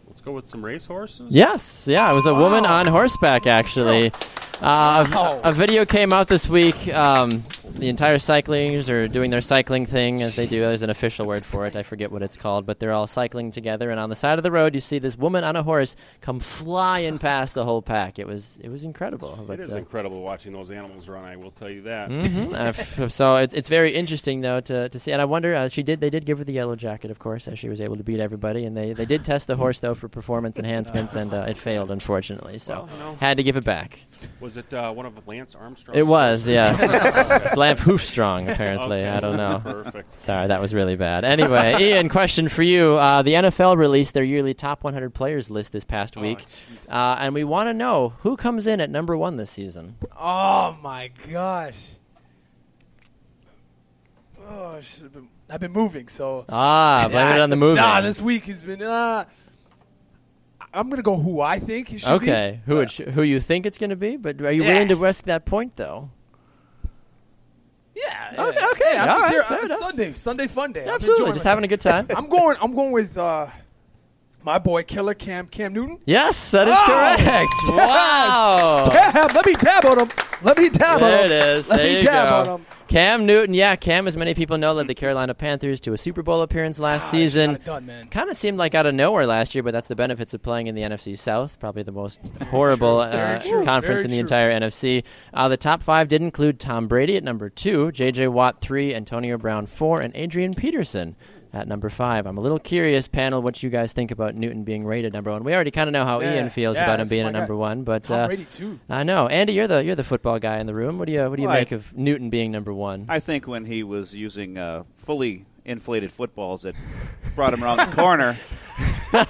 Let's go with some race horses? Yes, yeah, it was a woman on horseback actually. Uh, Wow. a, a video came out this week. Um, the entire cyclers are doing their cycling thing as they do. There's an official word for it. I forget what it's called, but they're all cycling together. And on the side of the road, you see this woman on a horse come flying past the whole pack. It was it was incredible. But, It is uh, incredible watching those animals run, I will tell you that. Mhm. Uh, so it's it's very interesting though to, to see, and I wonder uh, she did they did give her the yellow jacket, of course, as she was able to beat everybody, and they, they did test the horse though for performance enhancements, and uh, it failed unfortunately, so Well, had to give it back. Was it uh, one of Lance Armstrong's? It was, yes, Okay. it's Lamp Hoofstrong apparently. Okay. I don't know. Perfect. Sorry, that was really bad. Anyway, Ian, question for you: uh, The NFL released their yearly top 100 players list this past Oh, week, jeez. uh, and we want to know who comes in at number one this season. Oh my gosh. Oh, I should've been, I've been moving, so. Ah, blame it on the movie. Nah, this week has been. Uh, I'm gonna go who I think it should Okay, be. Okay, who it sh- who you think it's going to be, but are you Yeah. willing to risk that point though? Yeah. yeah. Okay, okay, Yeah, I'm all just right, here. fair uh, enough. Sunday, Sunday fun day. I'm Absolutely, enjoying just myself. having a good time. I'm going. I'm going with uh, my boy Killer Cam Cam Newton. yes, that is Oh, correct. yes. Wow. Dab, let me dab on him. Let me dab on him. There it is. Let there me you dab go. on him. Cam Newton, yeah, Cam, as many people know, led the Carolina Panthers to a Super Bowl appearance last Ah, season. done. Kind of seemed like out of nowhere last year, but that's the benefits of playing in the NFC South. Probably the most horrible uh, conference very in the entire NFC. Uh, the top five did include Tom Brady at number two, J.J. Watt three, Antonio Brown four, and Adrian Peterson at number five. I'm a little curious, panel, what you guys think about Newton being rated number one. We already kind of know how Yeah, Ian feels yeah, about him being a number guy. one, but Tom uh, Brady too. I know, Andy, you're the you're the football guy in the room. What do you what do you Well, I- make of Newton being number one? I think when he was using uh, fully inflated footballs that brought him around the corner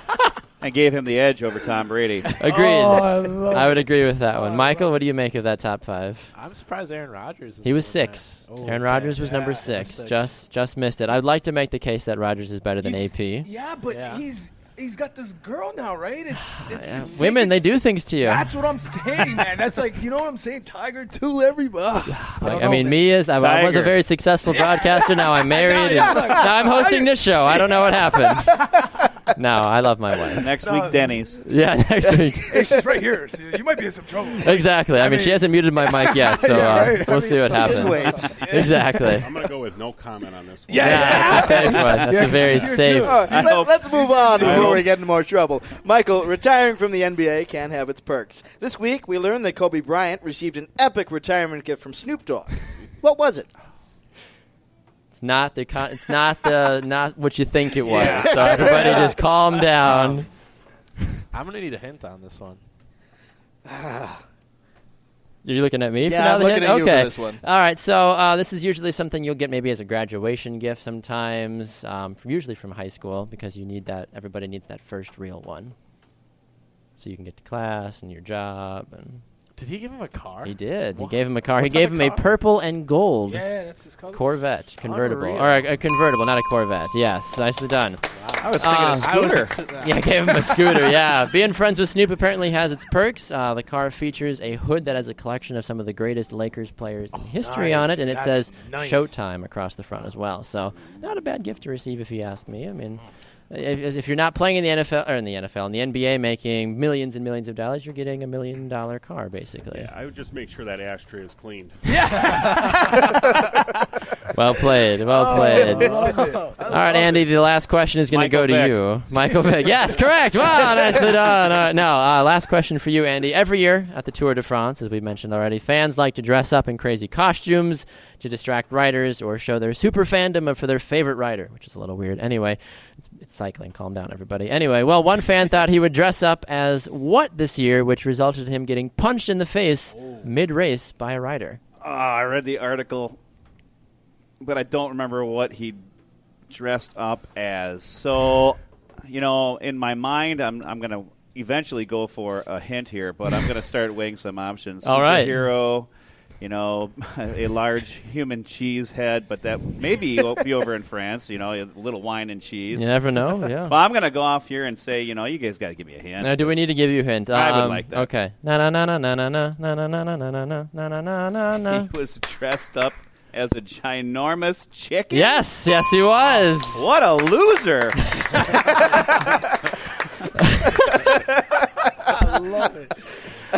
and gave him the edge over Tom Brady. Agreed. Oh, I I would agree with that one. I Michael, what do you make of that top five? I'm surprised Aaron Rodgers. Is He was still in there. six. Oh, Aaron okay. Rodgers was Yeah, number number six. six. Just just missed it. I'd like to make the case that Rodgers is better than He's- AP. Yeah, but Yeah. he's he's got this girl now, right? It's it's, Yeah, it's Women, they do things to you. That's what I'm saying, man. That's like you know what I'm saying. Tiger too. Everybody. I, I know, mean, man. me is I, I was a very successful broadcaster. Now I'm married. yeah, and look. now I'm hosting this show. I don't know what happened. No, I love my wife. Next No. week, Denny's. Yeah, next week. Hey, she's right here. So you might be in some trouble. Exactly. I, I mean, she hasn't muted my mic yet, so Yeah, uh, we'll I see mean, what Just happens. wait. Exactly. I'm going to go with no comment on this one. Yeah, Yeah, that's a safe one. That's Yeah, a 'cause very safe. too. All right, I let, us move on I before we get into more trouble. Michael, retiring from the NBA can have its perks. This week, we learned that Kobe Bryant received an epic retirement gift from Snoop Dogg. What was it? It's not the con- it's not the not what you think it was. So everybody just calm down. I'm gonna need a hint on this one. You're looking at me for Yeah, now I'm looking hint? at you for okay. this one. All right, so uh, this is usually something you'll get maybe as a graduation gift sometimes, um, from usually from high school because you need that. Everybody needs that first real one, so you can get to class and your job. And Did he give him a car? he did. What- He gave him a car. He what type gave of him a purple and gold. Yeah, that's his color. Corvette convertible, Unreal. or a, a convertible, not a Corvette. Yes, nicely done. I was thinking Uh, a scooter. scooter. Yeah, gave him a scooter. Yeah, being friends with Snoop apparently has its perks. Uh, the car features a hood that has a collection of some of the greatest Lakers players in history on it, and it That's says nice. "Showtime" across the front as well. So, not a bad gift to receive, if you ask me. I mean. If, if you're not playing in the NFL or in the NFL in the NBA, making millions and millions of dollars, you're getting a million dollar car, basically. Yeah, I would just make sure that ashtray is cleaned. Well played, well played. Love it. All right, Andy. The last question is going to go to Vick. you, Michael Vick. Yes, correct. Wow, nicely done. All right, now, uh, last question for you, Andy. Every year at the Tour de France, as we mentioned already, fans like to dress up in crazy costumes to distract riders or show their super fandom for their favorite rider, which is a little weird. Anyway, it's, it's cycling. Calm down, everybody. Anyway, well, one fan thought he would dress up as what this year, which resulted in him getting punched in the face mid-race by a rider. Ah, I read the article, but I don't remember what he dressed up as. So, you know, in my mind, I'm I'm gonna eventually go for a hint here, but I'm going to start weighing some options. All right. Superhero, you know, a large human cheese head, but that maybe will be over in France. You know, a little wine and cheese. You never know. Yeah. Well, I'm going to go off here and say, you know, you guys got to give me a hint. Now, do we need to give you a hint? I would Um, like that. Okay. Na na na na na na na na na na na na na na na na. He was dressed up as a ginormous chicken. Yes, yes, he was. What a loser! I love it.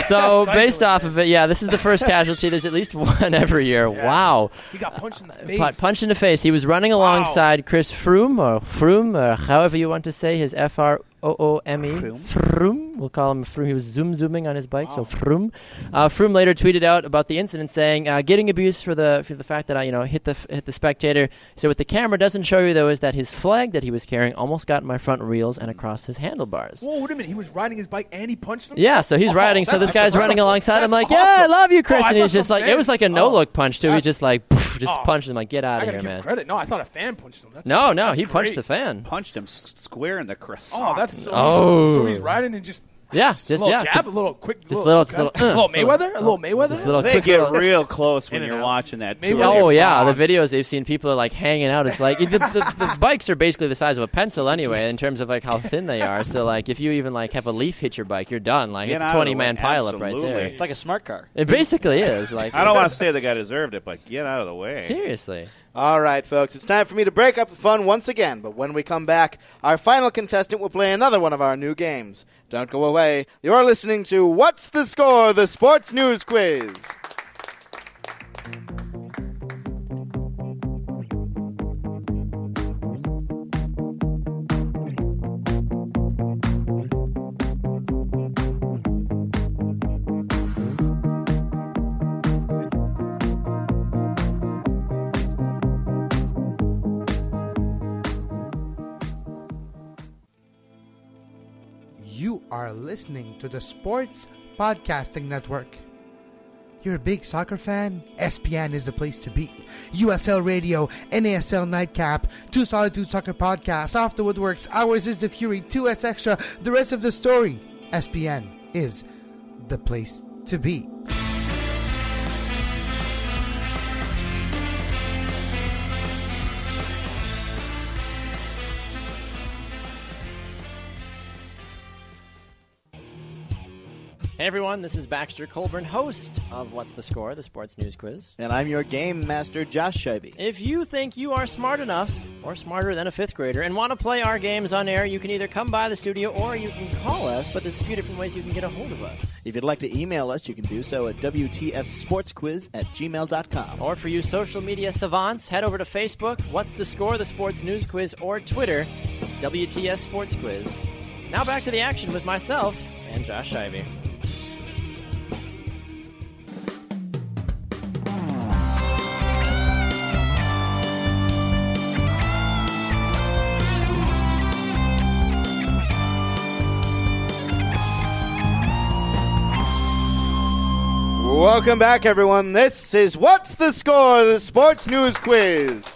So based off of it, yeah, this is the first casualty. There's at least one every year. Wow. He got punched in the uh, face. Pu- punch in the face. He was running alongside Chris Froome, or Froome, or however you want to say his F R O O M E. Froome. Froome. We'll call him Froome. He was zoom zooming on his bike, so Froome. Uh, Froome later tweeted out about the incident, saying, uh, "Getting abused for the for the fact that I, you know, hit the hit the spectator." So what the camera doesn't show you though is that his flag that he was carrying almost got in my front wheels and across his handlebars. Whoa, wait a minute. He was riding his bike and he punched him? Yeah, so he's Oh, riding. So this guy's running incredible. alongside. I'm That's like, yeah, I love you, Chris. Oh, and he's just some like, it was like a no Oh, look punch too. He just like poof, just Oh. punched him. Like, get out I of gotta here, give man. credit. No, I thought a fan punched him. That's, No, no, that's he punched the fan. Punched him square in the croissant. Oh, that's so. Oh. So he's riding and just. Yeah, just, just- a little yeah, jab, a little quick, just little- just okay. little, uh, little so- Mayweather, a little Mayweather. Just little They quick get little- real close when you're out. watching that. Maybe Oh yeah, the videos they've seen people are like hanging out. It's like the, the, the bikes are basically the size of a pencil anyway, in terms of like how thin they are. So like if you even like have a leaf hit your bike, you're done. Like Get it's a twenty man way. pileup right there. It's like a smart car. It basically is. Like I don't want to say the guy deserved it, but get out of the way. seriously. All right, folks, it's time for me to break up the fun once again. But when we come back, our final contestant will play another one of our new games. Don't go away. You're listening to What's the Score? The Sports News Quiz. Listening to the Sports Podcasting Network. You're a big soccer fan? SPN is the place to be. USL Radio, NASL Nightcap, Two Solitude Soccer Podcasts, Off the Woodworks, Ours is the Fury, 2S Extra, the rest of the story. SPN is the place to be. Everyone, this is Baxter Colburn, host of What's the Score, the sports news quiz. And I'm your game master, Josh Scheibe. If you think you are smart enough, or smarter than a fifth grader, and want to play our games on air, you can either come by the studio or you can call us, but there's a few different ways you can get a hold of us. If you'd like to email us, you can do so at WTSSportsQuiz at gmail.com. Or for you social media savants, head over to Facebook, What's the Score, the Sports News Quiz, or Twitter, WTS Sports Quiz. Now back to the action with myself and Josh Scheibe. Welcome back, everyone. This is What's the Score? The Sports News Quiz.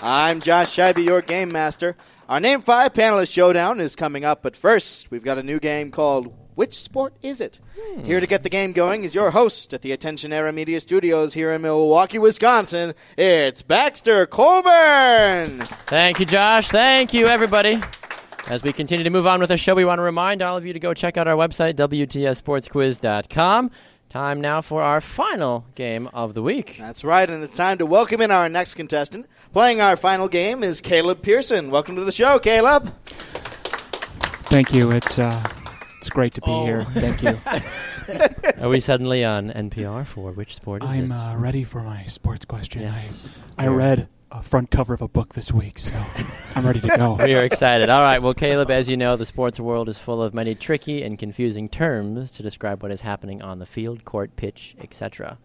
I'm Josh Scheibe, your game master. Our Name 5 panelist showdown is coming up, but first, we've got a new game called Which Sport Is It? Hmm. Here to get the game going is your host at the Attention Era Media Studios here in Milwaukee, Wisconsin. It's Baxter Colburn. Thank you, Josh. Thank you, everybody. As we continue to move on with our show, we want to remind all of you to go check out our website, WTSSportsQuiz.com. Time now for our final game of the week. That's right, and it's time to welcome in our next contestant. Playing our final game is Caleb Pearson. Welcome to the show, Caleb. Thank you. It's uh, it's great to be here. Thank you. Are we suddenly on NPR for which sport is I'm it? uh, ready for my sports question. Yes. I I read a front cover of a book this week, so I'm ready to go. we are excited. All right. Well, Caleb, as you know, the sports world is full of many tricky and confusing terms to describe what is happening on the field, court, pitch, etc.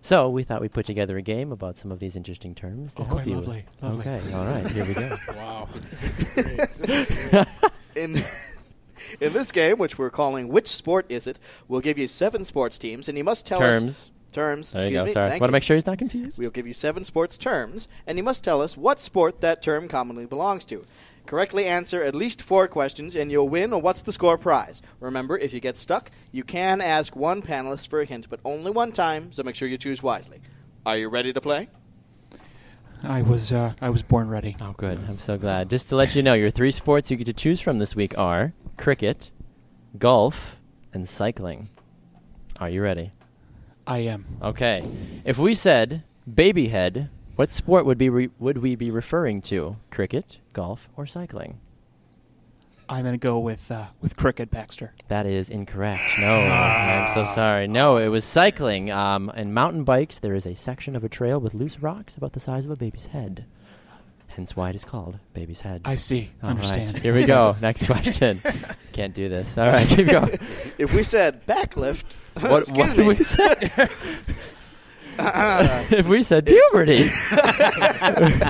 So we thought we'd put together a game about some of these interesting terms to Oh, help quite you. lovely, lovely. Okay. All right. Here we go. Wow. in in this game, which we're calling "Which Sport Is It?" we'll give you seven sports teams, and you must tell us terms. terms. There you excuse go. me. Sorry. Thank Want to make sure he's not confused. We'll give you seven sports terms, and you must tell us what sport that term commonly belongs to. Correctly answer at least four questions, and you'll win a What's the Score prize. Remember, if you get stuck, you can ask one panelist for a hint, but only one time, so make sure you choose wisely. Are you ready to play? I was uh, I was born ready. Oh, good. I'm so glad. Just to let you know, your three sports you get to choose from this week are cricket, golf, and cycling. Are you ready? I am. Okay. If we said baby head, what sport would be re- would we be referring to? Cricket, golf, or cycling? I'm going to go with uh, with cricket, Baxter. That is incorrect. No, I'm so sorry. No, it was cycling. Um, and mountain bikes, there is a section of a trail with loose rocks about the size of a baby's head. Hence why it is called baby's head. I see. All right, Understand. Here we go. Next question. Can't do this. All right, keep going. If we said backlift, What, excuse what me. we said? if we said puberty.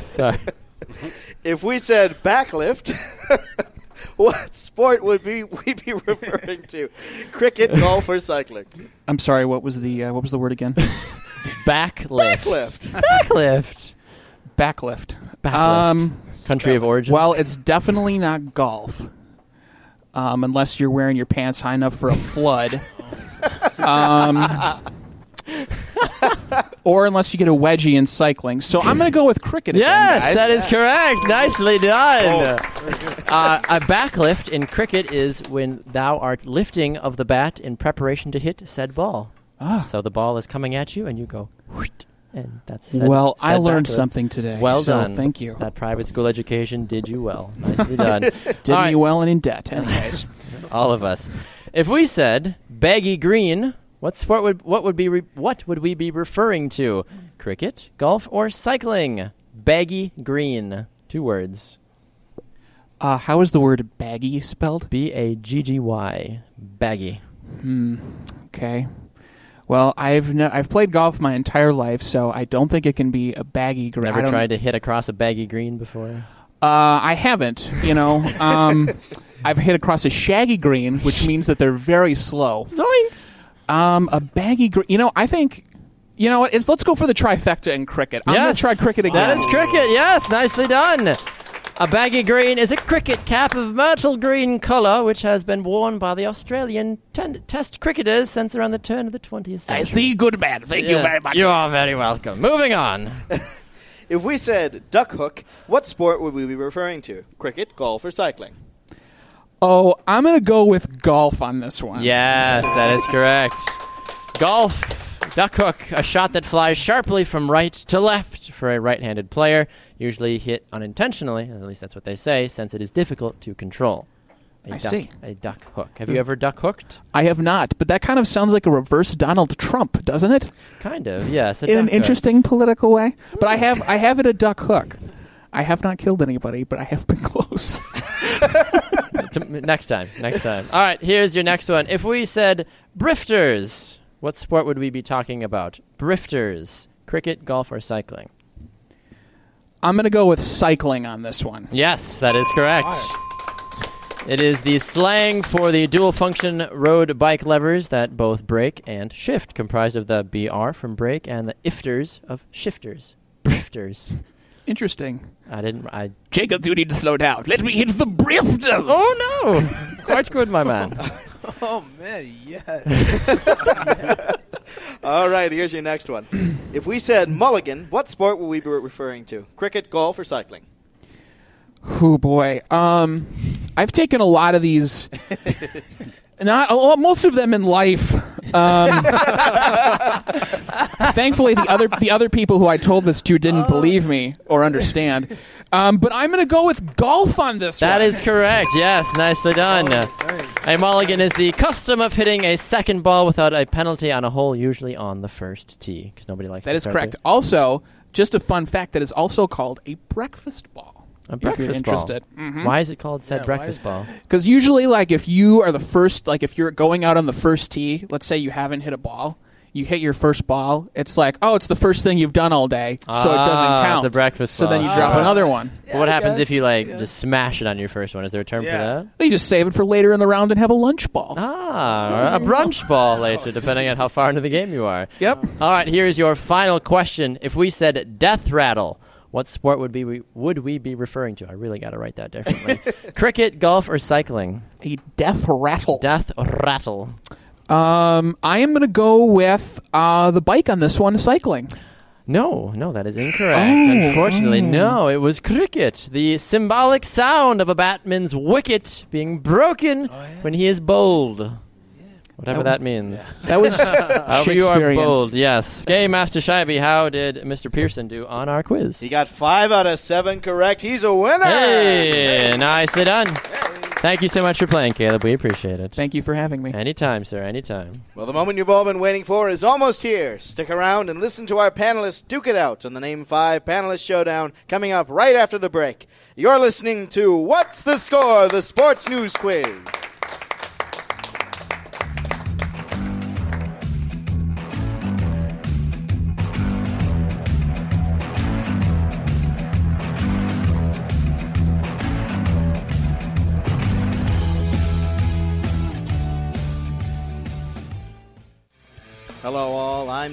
Sorry. if we said backlift, what sport would we, we be referring to? Cricket, golf, or cycling? I'm sorry. What was the uh, what was the word again? Backlift. Backlift. Backlift. Backlift. Backlift. Um, Country of origin. well, it's definitely not golf. Um, unless you're wearing your pants high enough for a flood. um, or unless you get a wedgie in cycling. So I'm going to go with cricket. again, Yes, guys. that is correct. Nicely done. uh, a backlift in cricket is when thou art lifting of the bat in preparation to hit said ball. Ah. So the ball is coming at you, and you go, "Whoot," and that's said, Well, I learned something today. Well so done. Thank you. That private school education did you well. Nicely done. Did All me right. well and in debt. Anyways, All of us. If we said baggy green, what sport would what would be re- what would we be referring to? Cricket, golf, or cycling? Baggy green. Two words. uh, how is the word baggy spelled? B A G G Y. Baggy. Hmm. Okay. Well, I've ne- I've played golf my entire life, so I don't think it can be a baggy green. Never tried to hit across a baggy green before? Uh, I haven't. You know, um, I've hit across a shaggy green, which means that they're very slow. Zoinks! Um, a baggy green. You know, I think. You know what? It's let's go for the trifecta in cricket. I'm gonna try cricket again. That is cricket. Yes, nicely done. A baggy green is a cricket cap of myrtle green colour, which has been worn by the Australian ten- Test cricketers since around the turn of the 20th century. I see. Good man. Thank you Yes, very much. You are very welcome. Moving on. If we said duck hook, what sport would we be referring to? Cricket, golf, or cycling? Oh, I'm gonna go with golf on this one. Yes, that is correct. Golf, duck hook, a shot that flies sharply from right to left for a right handed player, usually hit unintentionally, at least that's what they say, since it is difficult to control. A I duck, see. A duck hook. Have hmm. you ever duck hooked? I have not, but that kind of sounds like a reverse Donald Trump, doesn't it? Kind of, yes. In an hook. interesting political way. But I have I have it a duck hook. I have not killed anybody, but I have been close. Next time, next time. All right, here's your next one. If we said brifters, what sport would we be talking about? Brifters. Cricket, golf, or cycling? I'm going to go with cycling on this one. Yes, that is correct. It is the slang for the dual function road bike levers that both brake and shift, comprised of the BR from brake and the ifters of shifters. Brifters. Interesting. I didn't. I. Jacob, you need to slow down. Let me hit the brifters. Oh no! Quite good, my man. Oh man, yeah. All right, here's your next one. if we said mulligan, what sport would we be referring to? Cricket, golf, or cycling? Oh boy. Um, I've taken a lot of these. Not lot- most of them in life. Um, thankfully, the other the other people who I told this to didn't believe me or understand. Um, but I'm going to go with golf on this That one. is correct. Yes, nicely done. A mulligan is the custom of hitting a second ball without a penalty on a hole, usually on the first tee, because nobody likes. that to is start correct. the- Also, just a fun fact that is also called a breakfast ball. A if you're breakfast interested. ball. Why is it called said Yeah, breakfast ball? Because usually, like, if you are the first, like, if you're going out on the first tee, let's say you haven't hit a ball, you hit your first ball, it's like, oh, it's the first thing you've done all day, so it doesn't Ah, count. it's a breakfast so then you ball. drop Ah. another one. But what I happens if guess, you like yeah. just smash it on your first one? Is there a term for Yeah. that? You just save it for later in the round and have a lunch ball. Ah, or a brunch ball later, depending on how far into the game you are. Yep. All right, here is your final question. If we said death rattle, what sport would be we, would we be referring to? I really got to write that differently. Cricket, golf, or cycling? A death rattle. Death rattle. Um, I am going to go with uh, the bike on this one, cycling. No, no, that is incorrect. Oh, Unfortunately, oh. no, it was cricket. The symbolic sound of a batsman's wicket being broken when he is bowled. Whatever that, means. That was However you are bold, yes. Game Master Scheibe, how did Mr. Pearson do on our quiz? He got five out of seven correct. He's a winner. Hey, nicely done. Thank you so much for playing, Caleb. We appreciate it. Thank you for having me. Anytime, sir, anytime. Well, the moment you've all been waiting for is almost here. Stick around and listen to our panelists duke it out on the Name 5 Panelist Showdown coming up right after the break. You're listening to What's the Score? The Sports News Quiz.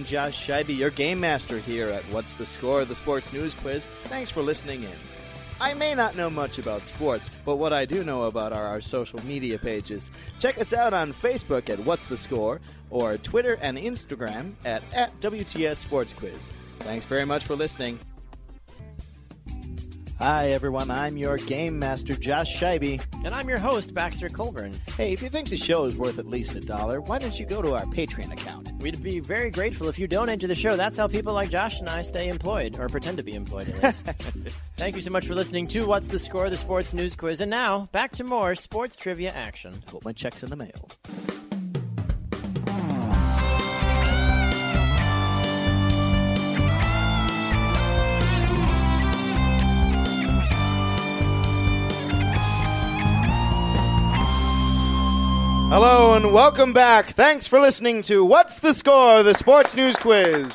I'm Josh Scheibe, your game master here at What's the Score? The Sports News Quiz. Thanks for listening in. I may not know much about sports, but what I do know about are our social media pages. Check us out on Facebook at What's the Score or Twitter and Instagram at, at WTS Sports Quiz. Thanks very much for listening. Hi, everyone. I'm your game master, Josh Scheibe. And I'm your host, Baxter Colburn. Hey, if you think the show is worth at least a dollar, why don't you go to our Patreon account? We'd be very grateful if you donate to the show. That's how people like Josh and I stay employed, or pretend to be employed at least. Thank you so much for listening to What's the Score, the Sports News Quiz. And now, back to more sports trivia action. Hope my check's in the mail. Hello and welcome back. Thanks for listening to What's the Score? The Sports News Quiz.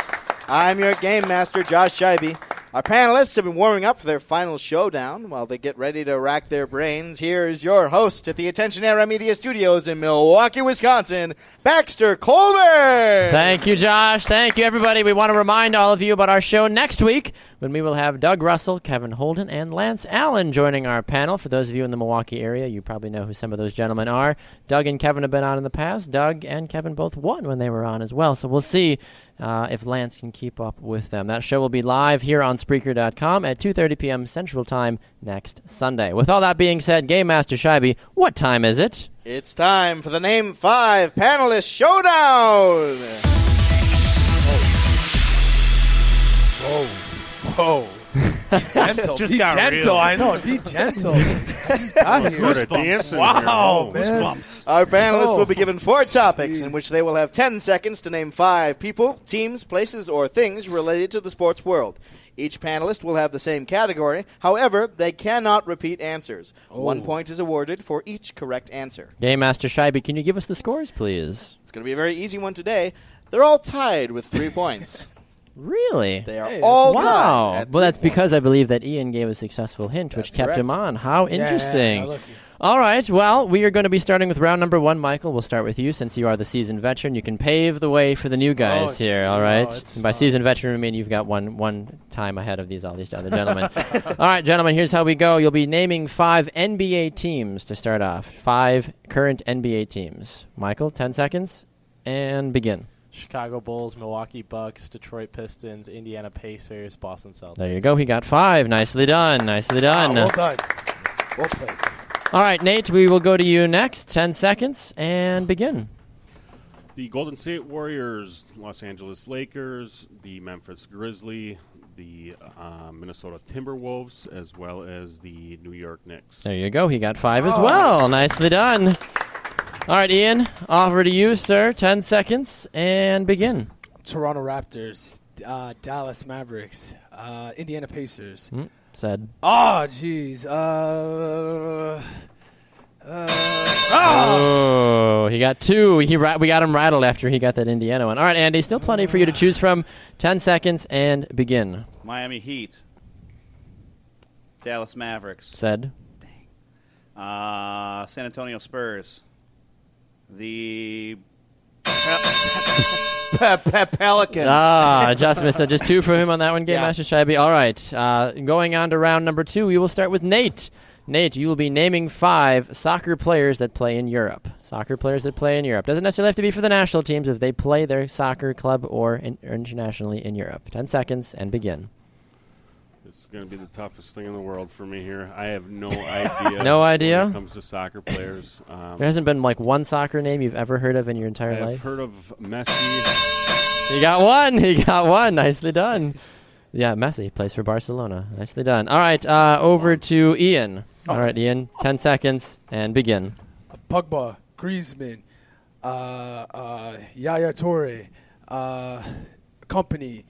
I'm your game master, Josh Scheibe. Our panelists have been warming up for their final showdown while they get ready to rack their brains. Here's your host at the Attention Era Media Studios in Milwaukee, Wisconsin, Baxter Colburn. Thank you, Josh. Thank you, everybody. We want to remind all of you about our show next week when we will have Doug Russell, Kevin Holden, and Lance Allen joining our panel. For those of you in the Milwaukee area, you probably know who some of those gentlemen are. Doug and Kevin have been on in the past. Doug and Kevin both won when they were on as well. So we'll see uh, if Lance can keep up with them. That show will be live here on Spreaker.com at 2:30 p.m. Central Time next Sunday. With all that being said, Game Master Scheibe, what time is it? It's time for the Name 5 Panelist Showdown. Whoa. Whoa. Be gentle. Just be got gentle. real. I know. Be gentle. I just got here. Sort of dancing Wow, here. man. Goosebumps. Our panelists Oh, will be oh, given four topics in jeez. which they will have 10 seconds to name five people, teams, places, or things related to the sports world. Each panelist will have the same category. However, they cannot repeat answers. One oh. point is awarded for each correct answer. Game Master Scheibe, can you give us the scores, please? It's going to be a very easy one today. They're all tied with three points. Really? They are Hey, all wow. tied. at Well, that's three because I points. believe that Ian gave a successful hint, which That's kept correct. him on. How Yeah, interesting. yeah, look. All right. Well, we are going to be starting with round number one. Michael, we'll start with you since you are the seasoned veteran. You can pave the way for the new guys oh, it's- here. All oh, right. it's And by fine. seasoned veteran, I mean you've got one one time ahead of these all these other gentlemen. all right, gentlemen. Here's how we go. You'll be naming five NBA teams to start off. Five current NBA teams. Michael, ten seconds, and begin. Chicago Bulls, Milwaukee Bucks, Detroit Pistons, Indiana Pacers, Boston Celtics. There you go. He got five. Nicely done. Nicely Wow, done. well done. Well played. All right, Nate, we will go to you next. 10 seconds and begin. The Golden State Warriors, Los Angeles Lakers, the Memphis Grizzlies, the uh, Minnesota Timberwolves, as well as the New York Knicks. There you go. He got five as well. Nicely done. All right, Ian, offer to you, sir. 10 seconds and begin. Toronto Raptors, uh, Dallas Mavericks, uh, Indiana Pacers. Mm, said. Oh, jeez. Uh, uh, Oh, he got two. He ra- we got him rattled after he got that Indiana one. All right, Andy, still plenty for you to choose from. 10 seconds and begin. Miami Heat. Dallas Mavericks. Said. Uh, San Antonio Spurs. The pe- pe- Pelicans. Ah, adjustment. So just two for him on that one, Game Yeah. Master Scheibe. All right. Uh, going on to round number two, we will start with Nate. Nate, you will be naming five soccer players that play in Europe. Soccer players that play in Europe. Doesn't necessarily have to be for the national teams if they play their soccer club or, in, or internationally in Europe. Ten seconds and begin. It's going to be the toughest thing in the world for me here. I have no idea. No idea? when it comes to soccer players. Um, There hasn't been like one soccer name you've ever heard of in your entire life. I've heard of Messi. He got one. He got one. Nicely done. Yeah, Messi plays for Barcelona. Nicely done. All right, uh, over to Ian. All right, Ian. Ten seconds and begin. Pogba, Griezmann, uh, uh, Yaya Toure, uh, Kompany,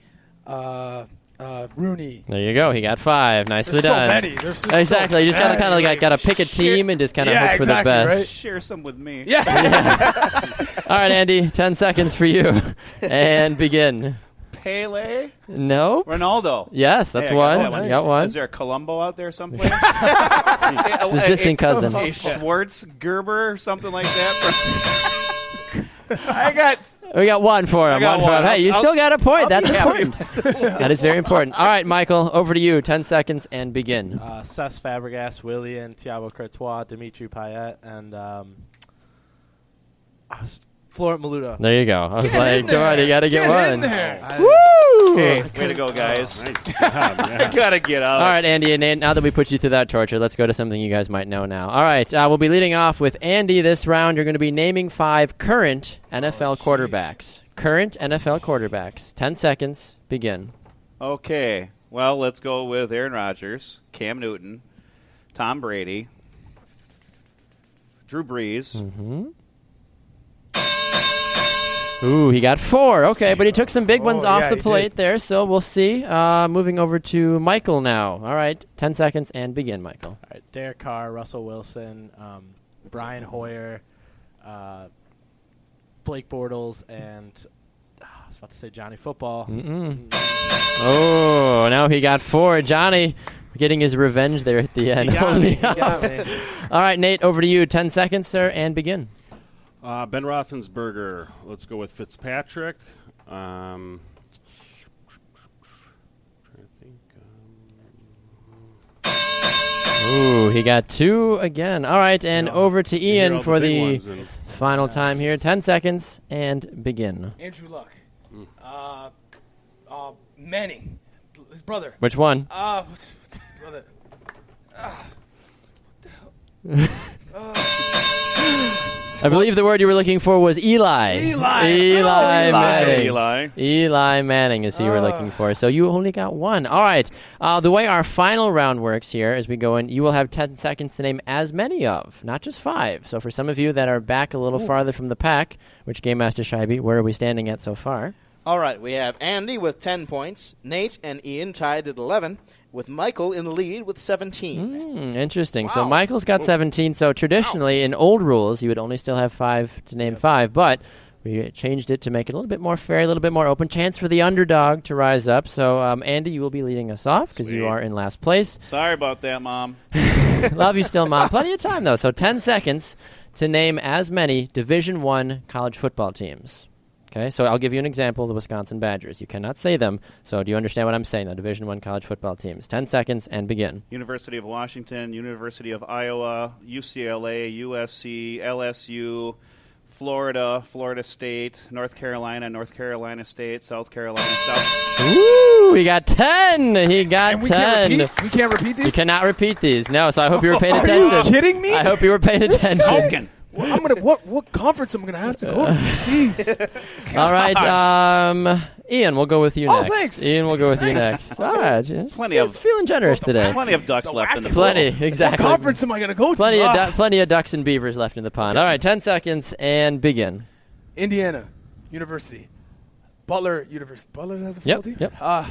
uh, uh, Rooney. There you go. He got five. Nicely There's so done. many. There's so exactly. you just gotta kind of like Like, gotta pick a team and just kind of Yeah, hope for exactly, the best. right? Share some with me. Yeah. All right, Andy. Ten seconds for you, and begin. Pele, No. Ronaldo. Yes, that's Hey, one. got that You got one. Is there a Colombo out there someplace? It's his distant cousin. A Schwartz Gerber or something like that. I got. We got one for him. I got one for him. Hey, you I'll- still got a point. I'll That's be happy important. that is very important. All right, Michael. Over to you. Ten seconds and begin. Uh, Cesc Fabregas, Willian, Thiago Courtois, Dimitri Payet, and um, I was- Florent Malouda. There you go. I was like, come on, you got to get, Get in one. there. Woo! Hey, way to go, guys! Nice job. I gotta get out. All right, Andy and Nate, now that we put you through that torture, let's go to something you guys might know now. All right, uh, we'll be leading off with Andy this round. You're going to be naming five current NFL quarterbacks. Current NFL quarterbacks. Ten seconds. Begin. Okay. Well, let's go with Aaron Rodgers, Cam Newton, Tom Brady, Drew Brees. Mm-hmm. Ooh, he got four. Okay, but he took some big ones Oh, off yeah, the plate did. there, so we'll see. Uh, moving over to Michael now. All right, ten seconds and begin, Michael. All right, Derek Carr, Russell Wilson, um, Brian Hoyer, uh, Blake Bortles, and ah, I was about to say Johnny Football. Mm-mm. Oh, now he got four. Johnny getting his revenge there at the end. He got me. He got me. All right, Nate, over to you. Ten seconds, sir, and begin. Uh, ben Roethlisberger. Let's go with Fitzpatrick. Um, trying to think. Um, Ooh, he got two again. All right, and So, over to Ian for big the final time here. Ten seconds and begin. Andrew Luck, uh, uh, Manning, his brother. Which one? Uh, what's, what's his brother? I believe the word you were looking for was Eli. Eli. Eli Eli. Manning. Eli. Eli Manning is who you were looking for. So you only got one. All right. Uh, the way our final round works here as we go in, you will have 10 seconds to name as many of, not just five. So for some of you that are back a little farther from the pack, which Game Master Scheibe, where are we standing at so far? All right, we have Andy with 10 points, Nate and Ian tied at 11, with Michael in the lead with 17. Hmm, interesting. So Michael's got 17. So traditionally, in old rules, you would only still have five to name five, but we changed it to make it a little bit more fair, a little bit more open. Chance for the underdog to rise up. So, um, Andy, you will be leading us off because you are in last place. Sorry about that, Mom. Love you still, Mom. Plenty of time, though. So 10 seconds to name as many Division One college football teams. Okay, so I'll give you an example: the Wisconsin Badgers. You cannot say them. So do you understand what I'm saying? The Division One college football teams. Ten seconds and begin. University of Washington, University of Iowa, UCLA, USC, LSU, Florida, Florida State, North Carolina, North Carolina State, South Carolina, South. Ooh, he got ten. He got And we ten. can't repeat. We can't repeat these. You cannot repeat these. No, so I hope you were paying attention. Are you kidding me? I hope you were paying attention. Token. Well, I'm gonna. What what conference am I gonna have to go to? Jeez. All right, um, Ian, we'll go with you Oh, next. thanks. Ian, we'll go with you next. All right, just, Plenty just of- feeling generous today. Plenty of ducks The left in the wacky- pool. Plenty, What exactly. conference am I gonna go to? Plenty of Ah. du- plenty of ducks and beavers left in the pond. All right, ten seconds and begin. Indiana University, Butler University. Butler has a Yep, football team. yep. Uh,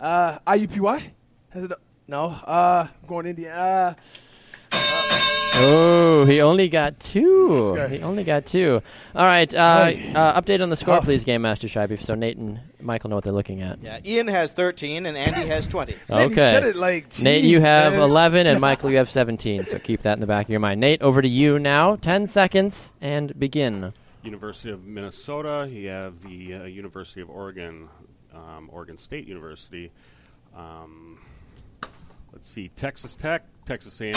uh, IUPUI has it? No. Uh, I'm going Indiana. Oh, he only got two. He only got two. All right, uh, uh, update on the score, please, Game Master Scheibe, so Nate and Michael know what they're looking at. Yeah, Ian has 13 and Andy has 20. Uh, Man, you Okay. said it like. Nate, you jeez, have man. 11, and Michael, you have 17. So keep that in the back of your mind. Nate, over to you now. 10 seconds and begin. University of Minnesota. You have the uh, University of Oregon, um, Oregon State University. Um, let's see, Texas Tech, Texas A&M.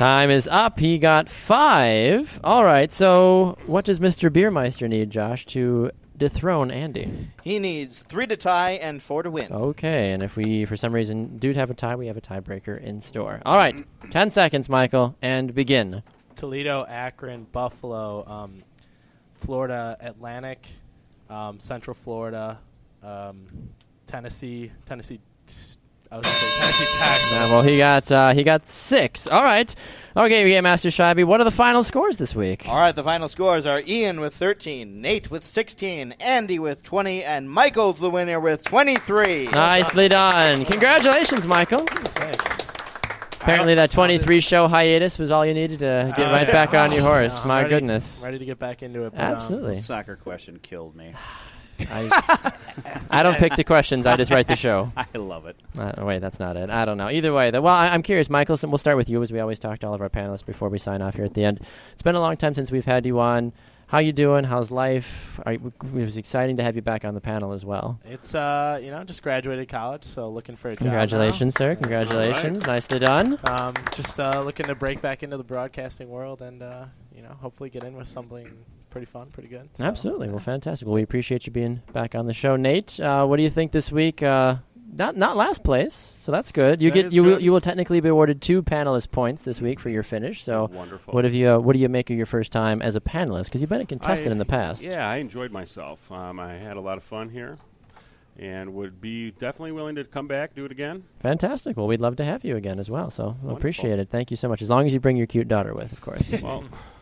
Time is up. He got five. All right. So, what does Mr. Beermeister need, Josh, to dethrone Andy? He needs three to tie and four to win. Okay. And if we, for some reason, do have a tie, we have a tiebreaker in store. All right. Ten seconds, Michael, and begin. Toledo, Akron, Buffalo, um, Florida Atlantic, um, Central Florida, um, Tennessee, Tennessee. I was going to say Tennessee Tech. Uh, well, he got uh, he got six. All right. Okay, Game Master Shabby. What are the final scores this week? All right, the final scores are Ian with 13, Nate with 16, Andy with 20, and Michael's the winner with 23. Nicely done. Congratulations, Michael. Thanks. Apparently, that 23 show hiatus was all you needed to get Uh, right back on your horse. I'm My ready- goodness. Ready to get back into it. But, um, Absolutely. Soccer question killed me. I, I don't pick the questions. I just write the show. I love it. Uh, wait, that's not it. I don't know. Either way, the, well, I, I'm curious, Michael. So we'll start with you, as we always talk to all of our panelists before we sign off here at the end. It's been a long time since we've had you on. How you doing? How's life? Are, you- it was exciting to have you back on the panel as well. It's uh, you know, just graduated college, so looking for a job. now. Congratulations, sir. Congratulations. Nicely done. Um, just uh, looking to break back into the broadcasting world and uh, you know, hopefully get in with something pretty fun, pretty good. So, Absolutely. Well, fantastic. Well, we appreciate you being back on the show, Nate. Uh, what do you think this week? Uh, not not last place, so that's good. You That get is you will you will technically be awarded two panelist points this week for your finish. So, Wonderful. what have you uh, what do you make of your first time as a panelist? Because you've been a contestant I- in the past. Yeah, I enjoyed myself. Um, I had a lot of fun here, and would be definitely willing to come back, do it again. Fantastic. Well, we'd love to have you again as well. So, we'll appreciate it. Thank you so much. As long as you bring your cute daughter with, of course. Well,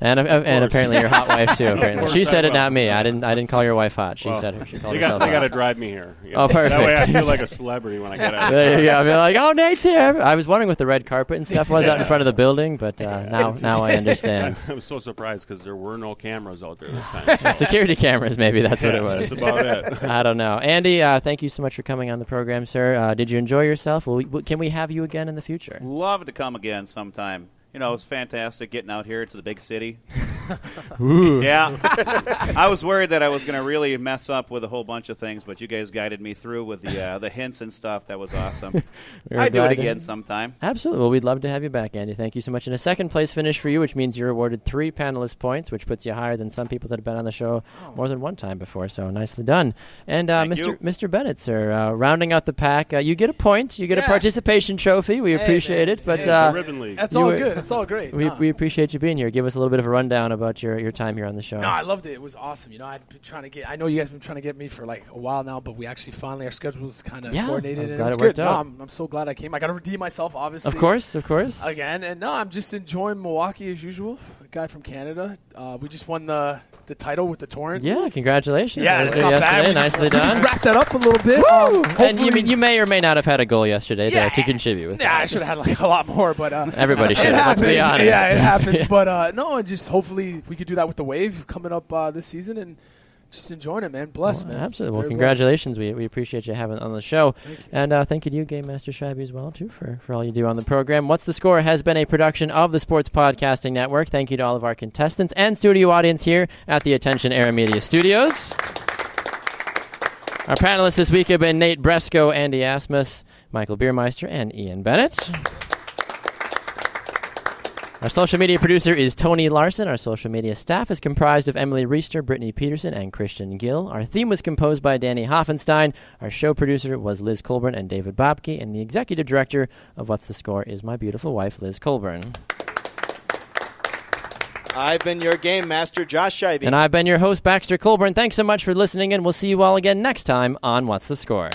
and uh, and apparently your hot wife too. Apparently, she said it, not me. I didn't. I didn't call your wife hot. She well, said it. She called they herself got, they got to drive me here. you Oh, know. That way I feel like a celebrity when I get out. There you go. I'll be like, oh, Nate's here. I was wondering what the red carpet and stuff was out in front of the building, but uh, now now I understand. I was so surprised because there were no cameras out there this time. Security cameras, maybe that's what it was. that's about it. I don't know. Andy, uh, thank you so much for coming on the program, sir. Uh, did you enjoy yourself? Will we, can we have you again in the future? Love to come again sometime. You know, it's fantastic getting out here to the big city. yeah. I was worried that I was going to really mess up with a whole bunch of things, but you guys guided me through with the uh, the hints and stuff. That was awesome. We're I'd do glad it to- again sometime. Absolutely. Well, we'd love to have you back, Andy. Thank you so much. And a second place finish for you, which means you're awarded three panelist points, which puts you higher than some people that have been on the show more than one time before. So nicely done. And uh, Mr. you. Mr. Bennett, sir, uh, rounding out the pack, uh, you get a point. You get a participation trophy. We Hey, appreciate man. it. But Hey, uh, the Ribbon League. That's all were- good. It's all great. we, Nah. we appreciate you being here. Give us a little bit of a rundown about your, your time here on the show. No, I loved it. It was awesome. You know, I've been trying to get. I know you guys have been trying to get me for like a while now, but we actually finally our schedules kind of Yeah, coordinated, and it was it good. No. I'm, I'm so glad I came. I got to redeem myself, obviously. of course, of course. Again, and no, I'm just enjoying Milwaukee as usual. A guy from Canada. Uh, we just won the the title with the torrent. Yeah, congratulations. Yeah, it's not bad. We Nicely we just done. wrapped that up a little bit. Um, and you, you may or may not have had a goal yesterday Yeah. to, to contribute with. Yeah, that. I should have had like a lot more, but uh, Everybody it should. Let's happens. be honest. Yeah, it happens. Yeah. But uh, no, and just hopefully we could do that with the wave coming up uh, this season and just enjoying it, man. Bless, Well, man. Absolutely. Well, Very congratulations. We, we appreciate you having on the show. Thank. And uh, thank you to you, Game Master Shabby, as well, too, for, for all you do on the program. What's the Score has been a production of the Sports Podcasting Network. Thank you to all of our contestants and studio audience here at the Attention Era Media Studios. Our panelists this week have been Nate Bresco, Andy Asmus, Michael Biermeister, and Ian Bennett. Our social media producer is Tony Larson. Our social media staff is comprised of Emily Reister, Brittany Peterson, and Christian Gill. Our theme was composed by Danny Hoffenstein. Our show producer was Liz Colburn and David Bobke. And the executive director of What's the Score is my beautiful wife, Liz Colburn. I've been your game master, Josh Scheibe. And I've been your host, Baxter Colburn. Thanks so much for listening, and we'll see you all again next time on What's the Score.